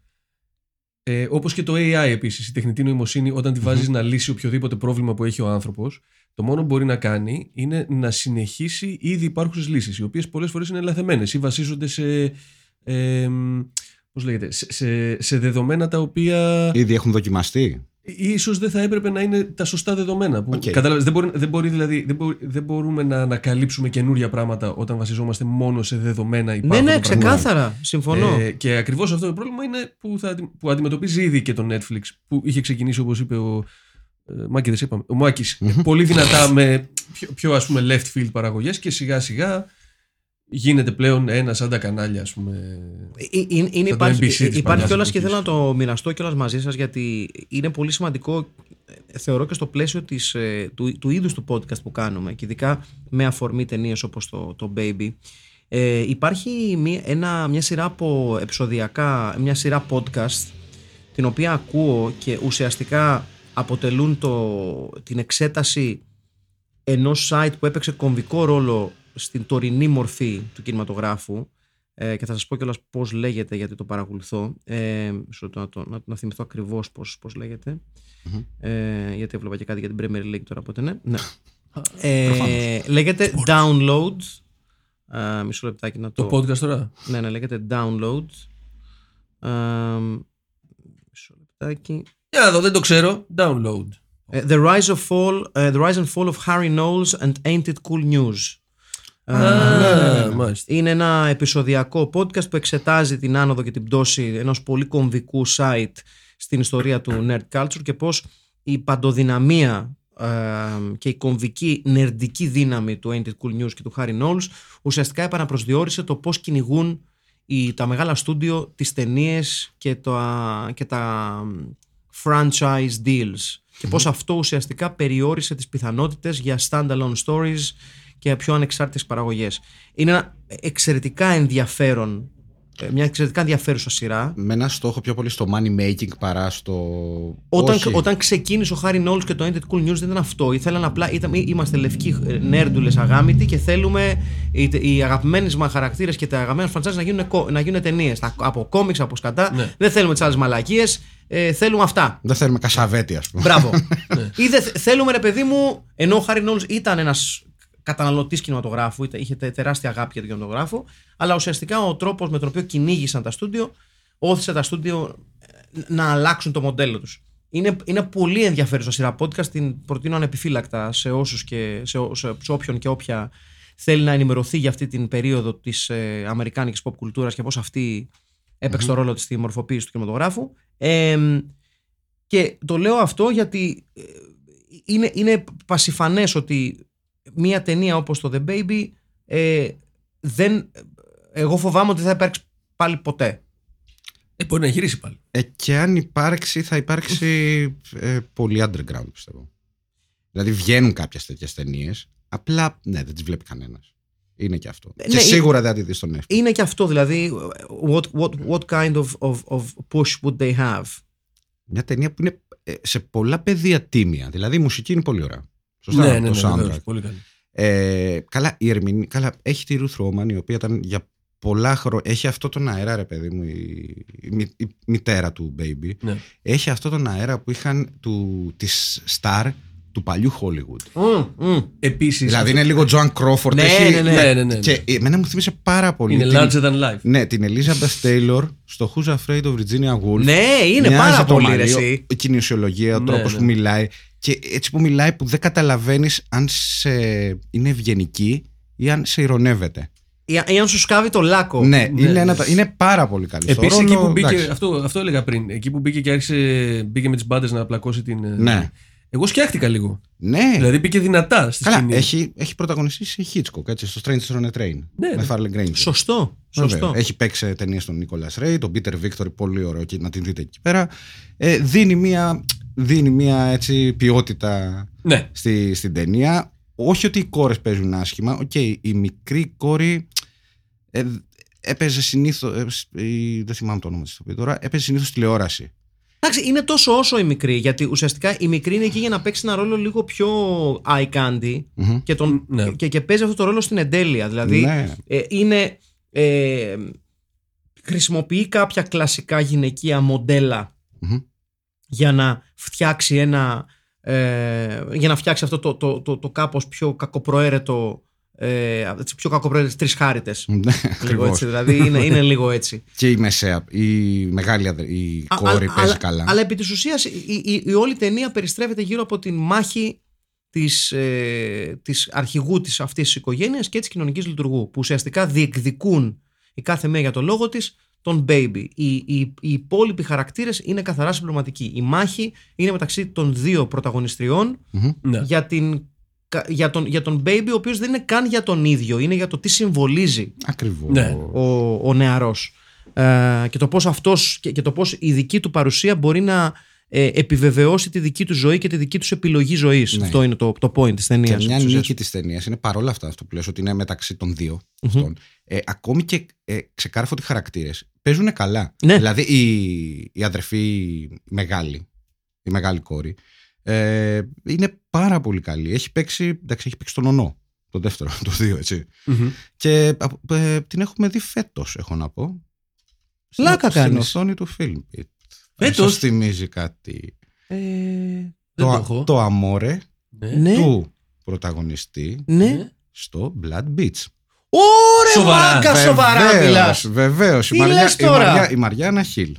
Ε, όπως και το AI επίσης, η τεχνητή νοημοσύνη όταν τη βάζεις να λύσει οποιοδήποτε πρόβλημα που έχει ο άνθρωπος, το μόνο που μπορεί να κάνει είναι να συνεχίσει ήδη υπάρχουσες λύσεις, οι οποίες πολλές φορές είναι λαθεμένες ή βασίζονται σε... Ε, πώς λέγεται, σε, σε, σε δεδομένα τα οποία Ήδη έχουν δοκιμαστεί; Ίσως δεν θα έπρεπε να είναι τα σωστά δεδομένα. Που, Οκ. κατάλαβες, δεν, μπορεί, δεν, μπορεί, δηλαδή, δεν, μπορεί- δεν μπορούμε να ανακαλύψουμε καινούρια πράγματα όταν βασιζόμαστε μόνο σε δεδομένα Ναι, υπάρχοντα ναι, πράγματα. ξεκάθαρα. Συμφωνώ. Ε, και ακριβώς αυτό το πρόβλημα είναι που, θα, αντι- που αντιμετωπίζει ήδη και το Netflix που είχε ξεκινήσει όπως είπε ο ε, Μάκης δεν σε είπαμε, ο Μάκης πολύ δυνατά με πιο, πιο ας πούμε left field παραγωγές και σιγά σιγά γίνεται πλέον ένα σαν τα κανάλια ας πούμε Ε, ε, είναι, είναι, Σαν το υπάρχει NBC της υπάρχει παλιάς κιόλας και εποχής. θέλω να το μοιραστώ κιόλας μαζί σας γιατί είναι πολύ σημαντικό ε, θεωρώ και στο πλαίσιο της, ε, του, του είδους του podcast που κάνουμε και ειδικά με αφορμή ταινίες όπως το, το Baby ε, υπάρχει μια, ένα, μια σειρά από επεισοδιακά μια σειρά podcast την οποία ακούω και ουσιαστικά αποτελούν το, την εξέταση ενός site που έπαιξε κομβικό ρόλο στην τωρινή μορφή του κινηματογράφου ε, και θα σας πω κιόλας πώς λέγεται γιατί το παρακολουθώ. Ε, μισό λεπτό να, το, να, να θυμηθώ ακριβώς πώς, πώς λέγεται. Ε, γιατί έβλεπα και κάτι για την Premier League τώρα οπότε ναι, ναι. ε, λέγεται Download. Ε, μισό λεπτάκι να το, το podcast τώρα; Ναι, ναι, λέγεται Download. Ε, μισό λεπτάκι. Για να δω δεν το ξέρω. Download. Ε, the rise of fall, ε, the rise and fall of Harry Knowles and Ain't It Cool News. Ε, Α, μάλιστα. Είναι ένα επεισοδιακό podcast που εξετάζει την άνοδο και την πτώση ενός πολύ κομβικού site στην ιστορία του nerd culture και πώς η παντοδυναμία ε, και η κομβική νερντική δύναμη του Ain't It Cool News και του Harry Knowles ουσιαστικά επαναπροσδιορίσε το πώς κυνηγούν οι, τα μεγάλα στούντιο τις ταινίες και, τα- και τα franchise deals. Και πώς αυτό ουσιαστικά περιόρισε τις πιθανότητες για standalone stories και για πιο ανεξάρτητες παραγωγές. Είναι ένα εξαιρετικά ενδιαφέρον, ε, μια εξαιρετικά ενδιαφέρουσα σειρά. Με ένα στόχο πιο πολύ στο money making παρά στο. Όταν, Όχι. όταν ξεκίνησε ο Χάρι Νόλς και το Ended Cool News δεν ήταν αυτό. Ήθελαν απλά, ήταν, είμαστε λευκοί νέρντουλες αγάμητοι και θέλουμε οι, οι αγαπημένες μας χαρακτήρες και τα αγαπημένα franchise να γίνουν, κο- να γίνουν ταινίες. Από κόμιξ, από σκατά. Ναι. Δεν θέλουμε τις άλλες μαλακίες. Ε, θέλουμε αυτά. Δεν θέλουμε κασαβέτη, ας πούμε. Μπράβο. Ή δεν θε- θέλουμε, ρε παιδί μου, ενώ ο Χάρι Νόλς ήταν ένας καταναλωτής κινηματογράφου, ήταν- είχε τε- τεράστια αγάπη για τον κινηματογράφο, αλλά ουσιαστικά ο τρόπος με τον οποίο κυνήγησαν τα στούντιο όθησε τα στούντιο ε, να αλλάξουν το μοντέλο τους. Είναι, είναι πολύ ενδιαφέρουσα σειρά podcast. Την προτείνω ανεπιφύλακτα σε όσους και σε, ό- σε, σε όποιον και όποια θέλει να ενημερωθεί για αυτή την περίοδο της ε, αμερικάνικης pop κουλτούρας και πώς αυτή έπαιξε το ρόλο της στη μορφοποίηση του κινηματογράφου. Ε, και το λέω αυτό γιατί ε, είναι, είναι πασιφανές ότι μια ταινία όπως το The Baby ε, δεν, εγώ φοβάμαι ότι δεν θα υπάρξει πάλι ποτέ. Ε, μπορεί να γυρίσει πάλι. Ε, και αν υπάρξει, θα υπάρξει ε, πολύ underground, πιστεύω. Δηλαδή βγαίνουν κάποιες τέτοιες ταινίες. Απλά, ναι, δεν τις βλέπει κανένας. Είναι και αυτό. Ναι, και ε- σίγουρα δεν θα τη δεις στον Netflix. Είναι και αυτό, δηλαδή, what, what, what kind of, of, of push would they have; Μια ταινία που είναι ε, σε πολλά πεδία τίμια. Δηλαδή η μουσική είναι πολύ ωραία. Σωστά, ναι, ναι, το ναι, soundtrack. βεβαίως, πολύ καλή. Ε, καλά, η ερμηνεία. Καλά, έχει τη Ruth Roman, η οποία ήταν για πολλά χρόνια. Έχει αυτό τον αέρα, ρε παιδί μου, η, η, μη- η μητέρα του Baby. Ναι. Έχει αυτό τον αέρα που είχαν του, της Star του παλιού Hollywood. Mm, mm. Επίσης, δηλαδή είναι λίγο Joan Crawford. Ναι, έχει, ναι, ναι. Ναι, ναι, ναι. Και εμένα μου θύμισε πάρα πολύ. είναι την- larger than life. Ναι, την Elizabeth Taylor στο Who's Afraid of Virginia Woolf. Ναι, είναι Μοιάζει πάρα το πολύ ρε μαλλιό, εσύ. Η κοινωνιολογία, ο Ναι, τρόπος ναι. που μιλάει. Και έτσι που μιλάει που δεν καταλαβαίνεις αν σε... είναι ευγενική ή αν σε ηρωνεύεται. Ή, ή αν σου σκάβει το λάκκο. Ναι, ναι, είναι, ναι. ένα, είναι πάρα πολύ καλή. Στο Επίσης, εκεί ρόλο, που μπήκε. εντάξει. Αυτό, αυτό έλεγα πριν. Εκεί που μπήκε και άρχισε. Μπήκε με τις μπάντες να πλακώσει την. ε, Ναι. Εγώ σκιάχτηκα λίγο. Ναι, Δηλαδή μπήκε δυνατά στη καλά. σκηνή. Έχει, έχει πρωταγωνιστήσει η Hitchcock έτσι, στο Strangers on a Train. Ναι, με ναι. Farley Granger. Σωστό. Βέβαια. σωστό. Έχει παίξει ταινίες στον Νίκολα Ρέι, τον Peter Victory, πολύ ωραίο και να την δείτε εκεί πέρα. Ε, δίνει μία, δίνει μία έτσι, ποιότητα Ναι. στη, στην ταινία. Όχι ότι οι κόρες παίζουν άσχημα. Οκ, η μικρή κόρη ε, έπαιζε συνήθω. δεν θυμάμαι το όνομα της τώρα. Έπαιζε συνήθως τηλεόραση. Εντάξει, είναι τόσο όσο η μικρή, γιατί ουσιαστικά η μικρή είναι εκεί για να παίξει ένα ρόλο λίγο πιο eye candy Μμμ. και, τον, Ναι. και, και παίζει αυτό το ρόλο στην εντέλεια. Δηλαδή Ναι. ε, είναι. Ε, χρησιμοποιεί κάποια κλασικά γυναικεία μοντέλα Μμμ. Για να φτιάξει ένα. Ε, για να φτιάξει αυτό το, το, το, το κάπως πιο κακοπροαίρετο ε, έτσι, πιο κακοπροαίρετες τρεις χάριτες Ναι, λίγο ακριβώς. έτσι, δηλαδή είναι, είναι λίγο έτσι Και η μεσαία, η μεγάλη αδε- η Α, κόρη α, παίζει αλλά, καλά. Αλλά επί της ουσίας η, η, η όλη ταινία περιστρέφεται γύρω από την μάχη της, ε, της αρχηγού της αυτής της οικογένειας και της κοινωνικής λειτουργού που ουσιαστικά διεκδικούν η κάθε μία για το λόγο της τον baby. Οι, οι, οι υπόλοιποι χαρακτήρες είναι καθαρά συμπληρωματικοί. Η μάχη είναι μεταξύ των δύο πρωταγωνιστριών Μμμ. ναι. για, την, κα- για, τον, για τον baby ο οποίος δεν είναι καν για τον ίδιο. Είναι για το τι συμβολίζει Ακριβώς. Ναι. ο, ο νεαρός ε, και το πώς αυτός και, και το πώς η δική του παρουσία μπορεί να ε, επιβεβαιώσει τη δική του ζωή και τη δική τους επιλογή ζωής Ναι. αυτό είναι το, το point της Και ταινίας μια της ουσίας. νίκη της ταινίας είναι παρόλα αυτά αυτό που λες ότι είναι μεταξύ των δύο αυτών. Ε, ακόμη και ε, ξεκάρφωτοι χαρακτήρες παίζουν καλά. Ναι. Δηλαδή η, η αδερφή η μεγάλη, η μεγάλη κόρη, ε, είναι πάρα πολύ καλή. Έχει παίξει, εντάξει, έχει παίξει τον Ονό. Το δεύτερο, το δύο, έτσι. Μμμ. Και α, ε, την έχουμε δει φέτος, έχω να πω. Στην- Πλάκα Στην κάνεις. οθόνη του Filmbit. Φέτος; Σας θυμίζει κάτι. Ε, Δεν το το, έχω. το αμόρε Ναι. ναι, του πρωταγωνιστή ναι. στο Blood Beach. Ωρε Σοβαρά. μάκα σοβαρά μιλάς Βεβαίως. Τι Η, Μαριά, λες η, τώρα; Μαριά, η Μαριάννα Χιλ.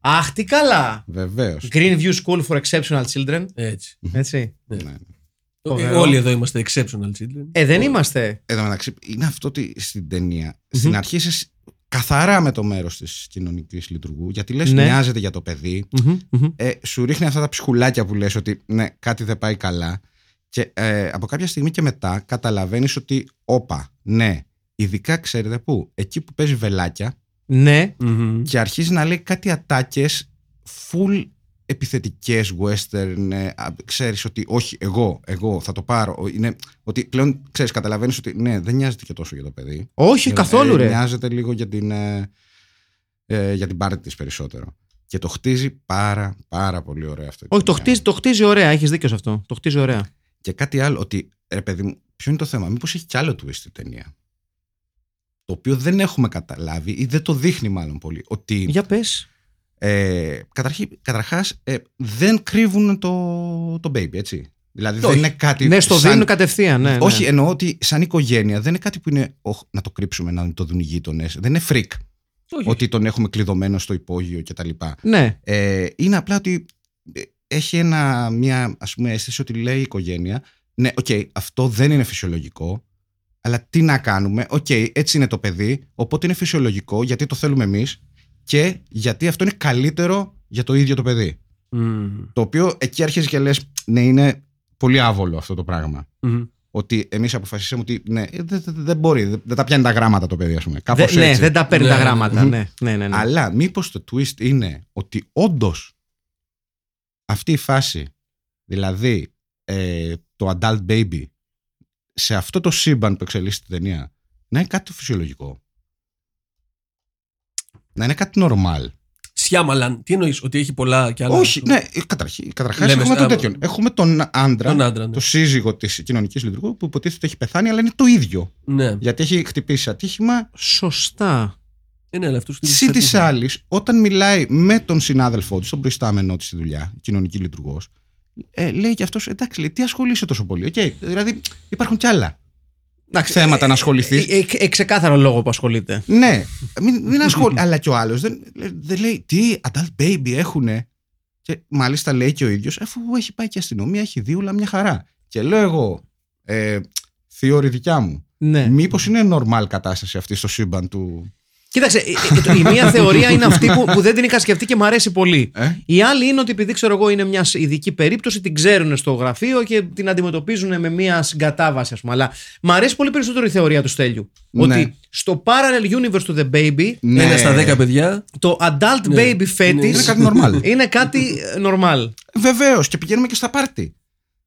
Αχ τι καλά Βεβαίως. Greenview School for Exceptional Children Έτσι. έτσι Ναι. Ναι. Ε, Φοβερό. Όλοι εδώ είμαστε exceptional children. ε δεν είμαστε Εν τω μεταξύ, είναι αυτό ότι στην ταινία, στην αρχή είσαι καθαρά με το μέρος της κοινωνικής λειτουργού, γιατί λες, Ναι. νοιάζεται για το παιδί. Μμμ, μμμ. Ε, σου ρίχνει αυτά τα ψυχουλάκια που λες ότι ναι, κάτι δεν πάει καλά. Και ε, από κάποια στιγμή και μετά καταλαβαίνεις ότι, όπα, ναι, ειδικά ξέρετε πού, εκεί που παίζει βελάκια ναι. Μμμ. και αρχίζει να λέει κάτι ατάκες full επιθετικές western ε, α, ξέρεις ότι όχι εγώ, εγώ θα το πάρω Ο- είναι, ότι πλέον ξέρεις καταλαβαίνεις ότι ναι δεν νοιάζεται και τόσο για το παιδί. Όχι Ε, καθόλου ε, ρε. νοιάζεται λίγο για την ε, ε, για την πάρτι της περισσότερο. Και το χτίζει πάρα πάρα πολύ ωραία αυτό όχι το χτίζει, το χτίζει ωραία έχεις δίκιο σε αυτό. Το χτίζει ωραία και κάτι άλλο ότι ρε παιδί μου ποιο είναι το θέμα μήπως έχει κι άλλο twist η ταινία; Το οποίο δεν έχουμε καταλάβει ή δεν το δείχνει μάλλον πολύ ότι για πες Ε, καταρχή, καταρχάς ε, δεν κρύβουν το, το baby, έτσι. Δηλαδή δεν Όχι. είναι κάτι. ναι στο σαν- δίνουν κατευθείαν ναι, ναι. Όχι, εννοώ ότι σαν οικογένεια δεν είναι κάτι που είναι. «Οχ, να το κρύψουμε, να το δουν οι γείτονες. Δεν είναι freak Όχι. ότι τον έχουμε κλειδωμένο στο υπόγειο κτλ. ναι Ε, είναι απλά ότι ε, έχει ένα, μια ας πούμε, αίσθηση ότι λέει η οικογένεια. Ναι, οκ, αυτό δεν είναι φυσιολογικό. Αλλά τι να κάνουμε. Οκ, έτσι είναι το παιδί. Οπότε είναι φυσιολογικό γιατί το θέλουμε εμείς και γιατί αυτό είναι καλύτερο για το ίδιο το παιδί. Μμμ. Το οποίο εκεί αρχίζει και λες, ναι, είναι πολύ άβολο αυτό το πράγμα. Μμμ. Ότι εμείς αποφασίσαμε ότι ναι, δεν δεν- δεν μπορεί, δεν, δεν τα πιάνει τα γράμματα το παιδί, ας πούμε. Κάπως Δε- ναι δεν τα παίρνει Ναι, τα ναι, γράμματα ναι. ναι ναι ναι, ναι. Αλλά μήπως το twist είναι ότι όντως αυτή η φάση, δηλαδή ε, το adult baby, σε αυτό το σύμπαν που εξελίσσεται η ταινία να είναι κάτι το φυσιολογικό. Να είναι κάτι normal. Σιάμαλαν, τι εννοείς, ότι έχει πολλά κι άλλα. Όχι, ναι, καταρχήν. Καταρχάς Λέμε έχουμε στα- τον τέτοιον. Έχουμε τον άντρα, Τον άντρα, ναι. το σύζυγο της κοινωνικής λειτουργού που υποτίθεται ότι έχει πεθάνει, αλλά είναι το ίδιο. Ναι. Γιατί έχει χτυπήσει ατύχημα. Σωστά. Ε, ναι, αλλά αυτούς τους Συν της στατιστικούς. άλλης, όταν μιλάει με τον συνάδελφό της, τον προϊστάμενό της στη δουλειά, κοινωνική λειτουργός, ε, λέει και αυτός, εντάξει, λέει, τι ασχολείσαι τόσο πολύ. Οκ, δηλαδή υπάρχουν κι άλλα Εντάξει, θέματα να ασχοληθείς. Ε, ε, ε, ξεκάθαρο λόγο που ασχολείται. Ναι, μην, μην ασχολεί. αλλά και ο άλλος δεν, δεν λέει τι adult baby έχουνε; Και μάλιστα λέει και ο ίδιος, αφού έχει πάει και αστυνομία, έχει δει όλα μια χαρά. Και λέω εγώ, ε, θεωρή δικιά μου, Ναι. μήπως είναι normal κατάσταση αυτή στο σύμπαν του. Κοίταξε, ε, ε, το- η μία θεωρία είναι αυτή που, που δεν την είχα σκεφτεί και μου αρέσει πολύ. Ε; Η άλλη είναι ότι επειδή ξέρω εγώ είναι μια ειδική περίπτωση, την ξέρουν στο γραφείο και την αντιμετωπίζουν με μια συγκατάβαση, ας πούμε. Αλλά μου αρέσει πολύ περισσότερο η θεωρία του Στέλιου. Ναι. Ότι στο parallel universe του The Baby, Ναι. Ένα στα δέκα παιδιά. το adult Ναι. baby fetish Είναι κάτι normal. είναι κάτι ε, normal. Βεβαίως και πηγαίνουμε και στα πάρτι.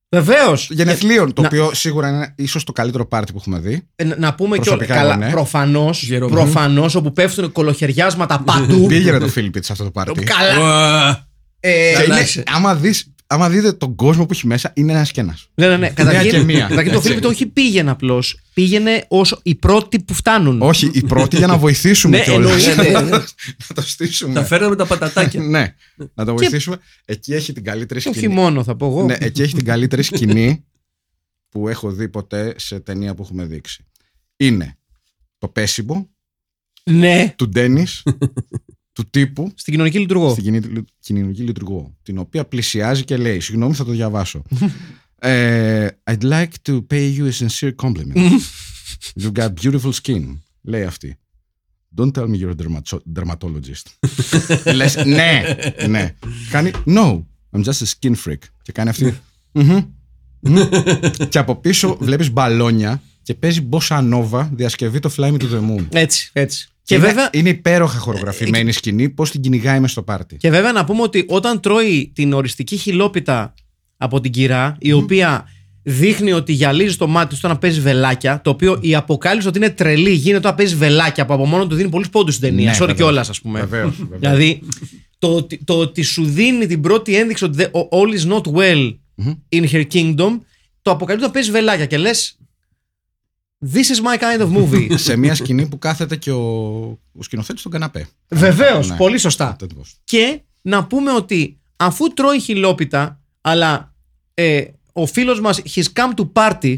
Βεβαίως. Γενεθλίων, το Να- οποίο σίγουρα είναι ίσως το καλύτερο πάρτι που έχουμε δει. Να πούμε και όλα. Προσωπικά Καλά, εγώ, ναι. προφανώς. Γερό. Προφανώς, όπου πέφτουν κολοχαιριάσματα παντού. Πήγαινε το Φίλιππιτ σε αυτό το πάρτι. Καλά. Ουα. Ε, Και Καλά είναι- είσαι. άμα, δεις, άμα δείτε τον κόσμο που έχει μέσα, είναι ένας και ένας. Ναι, ναι, ναι. και Καταρχήν, μία. καταρχήν το Έτσι. Φίλιππ το όχι πήγαινε απλώς. Πήγαινε ως οι πρώτοι που φτάνουν. Όχι, οι πρώτοι για να βοηθήσουμε Ναι, κιόλας. εννοείται. να το στήσουμε. Τα φέρναμε τα πατατάκια. ναι, να το βοηθήσουμε. Εκεί έχει την καλύτερη Και όχι σκηνή. μόνο, θα πω εγώ. Ναι, εκεί έχει την καλύτερη σκηνή που έχω δει ποτέ σε ταινία που έχουμε δείξει. Είναι το πέσιμο Ναι, του Ντένις, του τύπου στην κοινωνική λειτουργό. στην κοινή- κοινωνική λειτουργό, την οποία πλησιάζει και λέει, συγγνώμη θα το διαβάσω. ε, I'd like to pay you a sincere compliment. You've got beautiful skin. Λέει αυτή. Don't tell me you're a dermato- dermatologist. Λες, ναι, ναι. Κάνει, no, I'm just a skin freak. Και κάνει αυτή, «Μμμ, μμμ». και από πίσω βλέπεις μπαλόνια και παίζει Bossa Nova διασκευή το Fly Me to the Moon. Έτσι, έτσι. Και είναι, βέβαια, είναι υπέροχα χορογραφημένη σκηνή, πώς την κυνηγάει μες στο πάρτι. και βέβαια να πούμε ότι όταν τρώει την οριστική χιλόπιτα από την κυρά, η οποία δείχνει ότι γυαλίζει το μάτι του όταν παίζει βελάκια, το οποίο η αποκάλυψη ότι είναι τρελή γίνεται όταν παίζει βελάκια που από μόνο του δίνει πολλούς πόντους στην ταινία. Ναι, Sorry βεβαίως. κιόλας, ας πούμε. Βεβαίως, βεβαίως. Δηλαδή, το, ότι- το ότι σου δίνει την πρώτη ένδειξη ότι δε- all is not well in her kingdom, το αποκαλύπτει όταν παίζει βελάκια και λες. This is my kind of movie. σε μια σκηνή που κάθεται και ο, ο σκηνοθέτης στον καναπέ. Βεβαίως, Ναι. πολύ σωστά. Τέτοιος. Και να πούμε ότι αφού τρώει χιλόπιτα, αλλά ε, ο φίλος μας, he's come to party,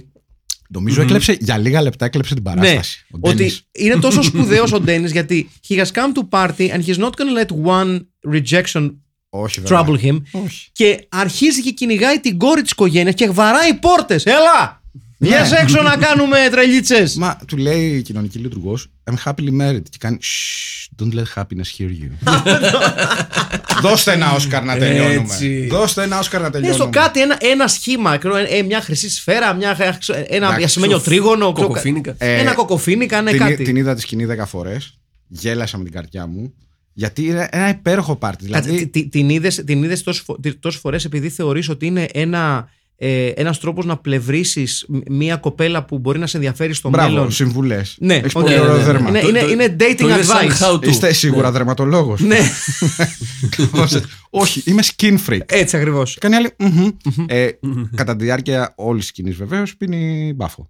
Νομίζω έκλεψε για λίγα λεπτά έκλεψε την ναι, παράσταση. ο ότι Ντένις. είναι τόσο σπουδαίος ο Ντένις γιατί he has come to party and he's not gonna let one rejection Όχι, βέβαια. trouble him. Όχι. Και αρχίζει και κυνηγάει την κόρη της οικογένειας και βαράει πόρτες. Έλα! Βγες έξω να κάνουμε τρελίτσες! Μα του λέει η κοινωνική λειτουργός, I'm happily married. Και κάνει, Shh, don't let happiness hear you. Δώστε ένα Όσκαρ να τελειώνουμε. Έτσι. Δώστε ένα Όσκαρ να τελειώνουμε. Έστω κάτι, ένα, ένα σχήμα, ξέρω, ε, μια χρυσή σφαίρα, μια, ένα Εντάξει, διασημένιο τρίγωνο. ξέρω, Κοκοφίνικα. Ε, ένα κοκοφίνικα, ναι, την, κάτι. την είδα τη σκηνή 10 φορές. Γέλασα με την καρδιά μου. Γιατί είναι ένα υπέροχο πάρτι. Κάτσε, Δηλαδή, τι- τι- την είδες, την είδες τόσες, φο- τι- τόσες φορές επειδή θεωρείς ότι είναι ένα, ε, ένας τρόπος να πλευρήσεις μ- μια κοπέλα που μπορεί να σε ενδιαφέρει στο μπράβο, μέλλον. συμβουλές. Ναι, Έχεις οκ. πολύ Ναι, ωραίο ναι, ναι. δέρμα. Είναι, Το- είναι, το- είναι dating το είδες σαν advice. how to. Είστε σίγουρα Ναι. δερματολόγος. ναι, Όχι, είμαι skin freak. έτσι ακριβώς. Κάνει άλλη. «Μμμ». Ε, κατά τη διάρκεια όλης της σκηνής βεβαίως πίνει μπάφο.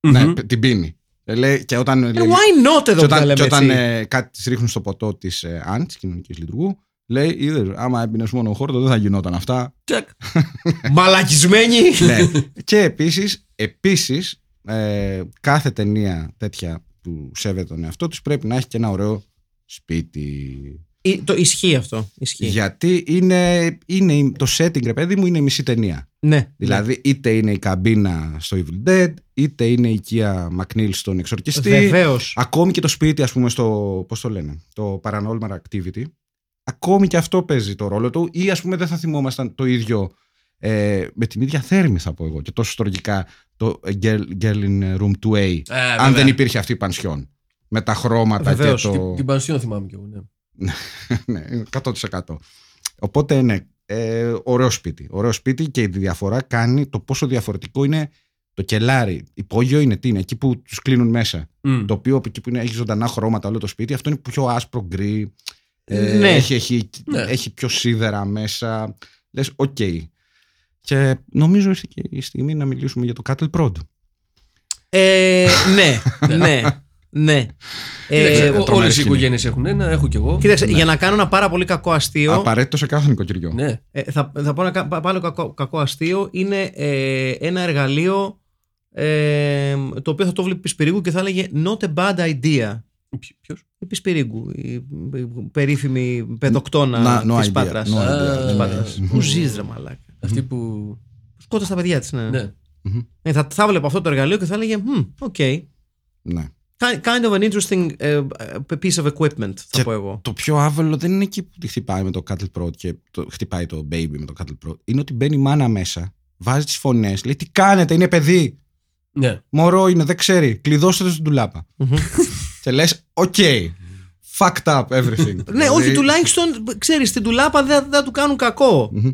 Ναι, π- την πίνει. Ε, λέει, και όταν, Ε, λέει- why not και εδώ που τα όταν, λέμε και όταν έτσι; ε, κάτι της ρίχνουν στο ποτό της ε, Αν, της κοινωνικής λειτουργού, λέει: Είδες, άμα έπινες μόνο χόρτο δεν θα γινόταν αυτά. Τσακ. Μαλακισμένη. ναι. Και επίσης, επίσης, ε, κάθε ταινία τέτοια που σέβεται τον εαυτό της πρέπει να έχει και ένα ωραίο σπίτι. Ε, το ισχύει αυτό. Ισχύει. Γιατί είναι, είναι το setting, ρε παιδί μου, είναι η μισή ταινία. Ναι. Δηλαδή, είτε είναι η καμπίνα στο Evil Dead, είτε είναι η οικία Μακνίλ στον εξορκιστή. Βεβαίως. Ακόμη και το σπίτι, ας πούμε, στο. Πώς το λένε, το Paranormal Activity. Ακόμη και αυτό παίζει το ρόλο του, ή ας πούμε δεν θα θυμόμασταν το ίδιο ε, με την ίδια θέρμη, θα πω εγώ, και τόσο στοργικά το Girl, Girl in Room 2A. Ε, αν βέβαια. δεν υπήρχε αυτή η πανσιόν. Με τα χρώματα Βεβαίως, και το. Την, την πανσιόν θυμάμαι κι εγώ. Ναι. ναι, 100%. Οπότε ναι, ε, ωραίο σπίτι. Ωραίο σπίτι και η διαφορά κάνει το πόσο διαφορετικό είναι Το κελάρι, υπόγειο είναι τι είναι, εκεί που τους κλείνουν μέσα. Μμ. Το οποίο εκεί που είναι, έχει ζωντανά χρώματα όλο το σπίτι, αυτό είναι πιο άσπρο γκρι. Ε, Ναι. έχει, έχει, Ναι. έχει πιο σίδερα μέσα. Λες, οκ. Και νομίζω ήρθε και η στιγμή να μιλήσουμε για το Cattle Prod. Ε, ναι, ναι, ναι. Κοίταξε, Ε, ο- τρομερή όλες οι σκηνή. οικογένειες έχουν ένα, έχω κι εγώ. κοίταξε, για να κάνω ένα πάρα πολύ κακό αστείο. Απαραίτητο σε κάθε νοικοκυριό. Ναι. Ε, θα, θα πω ένα κα- πάλι κακό, κακό αστείο. Είναι ε, ένα εργαλείο ε, το οποίο θα το βλέπεις Πισπυρίγκου και θα έλεγε Not a bad idea. Ποιο- ποιος; Η Πισπυρίγκου, η, η περίφημη παιδοκτόνα Να- no της idea, Πάτρας. no idea. Της Α, Πάτρας. ναι. Πού ζεις ρε μαλάκα. Αυτή που. Σκότωσε τα παιδιά της, ναι. Ναι. Ε, θα, θα βλέπω αυτό το εργαλείο και θα έλεγε «Μμ, οκ. Ναι. Ki- Kind of an interesting uh, piece of equipment, θα Και πω εγώ. Το πιο άβολο δεν είναι εκεί που τη χτυπάει με το Cattle Prod και το, χτυπάει το baby με το Cattle Prod. Είναι ότι μπαίνει η μάνα μέσα, βάζει τις φωνές, λέει τι κάνετε, είναι παιδί. ναι. Μωρό είναι, δεν ξέρει. Κλειδώστε το στην ντουλάπα. Και λες, οκ. Fucked up everything. Ναι, Δηλαδή, όχι, τουλάχιστον ξέρεις, στην ντουλάπα δεν δεν θα του κάνουν κακό. μμμ.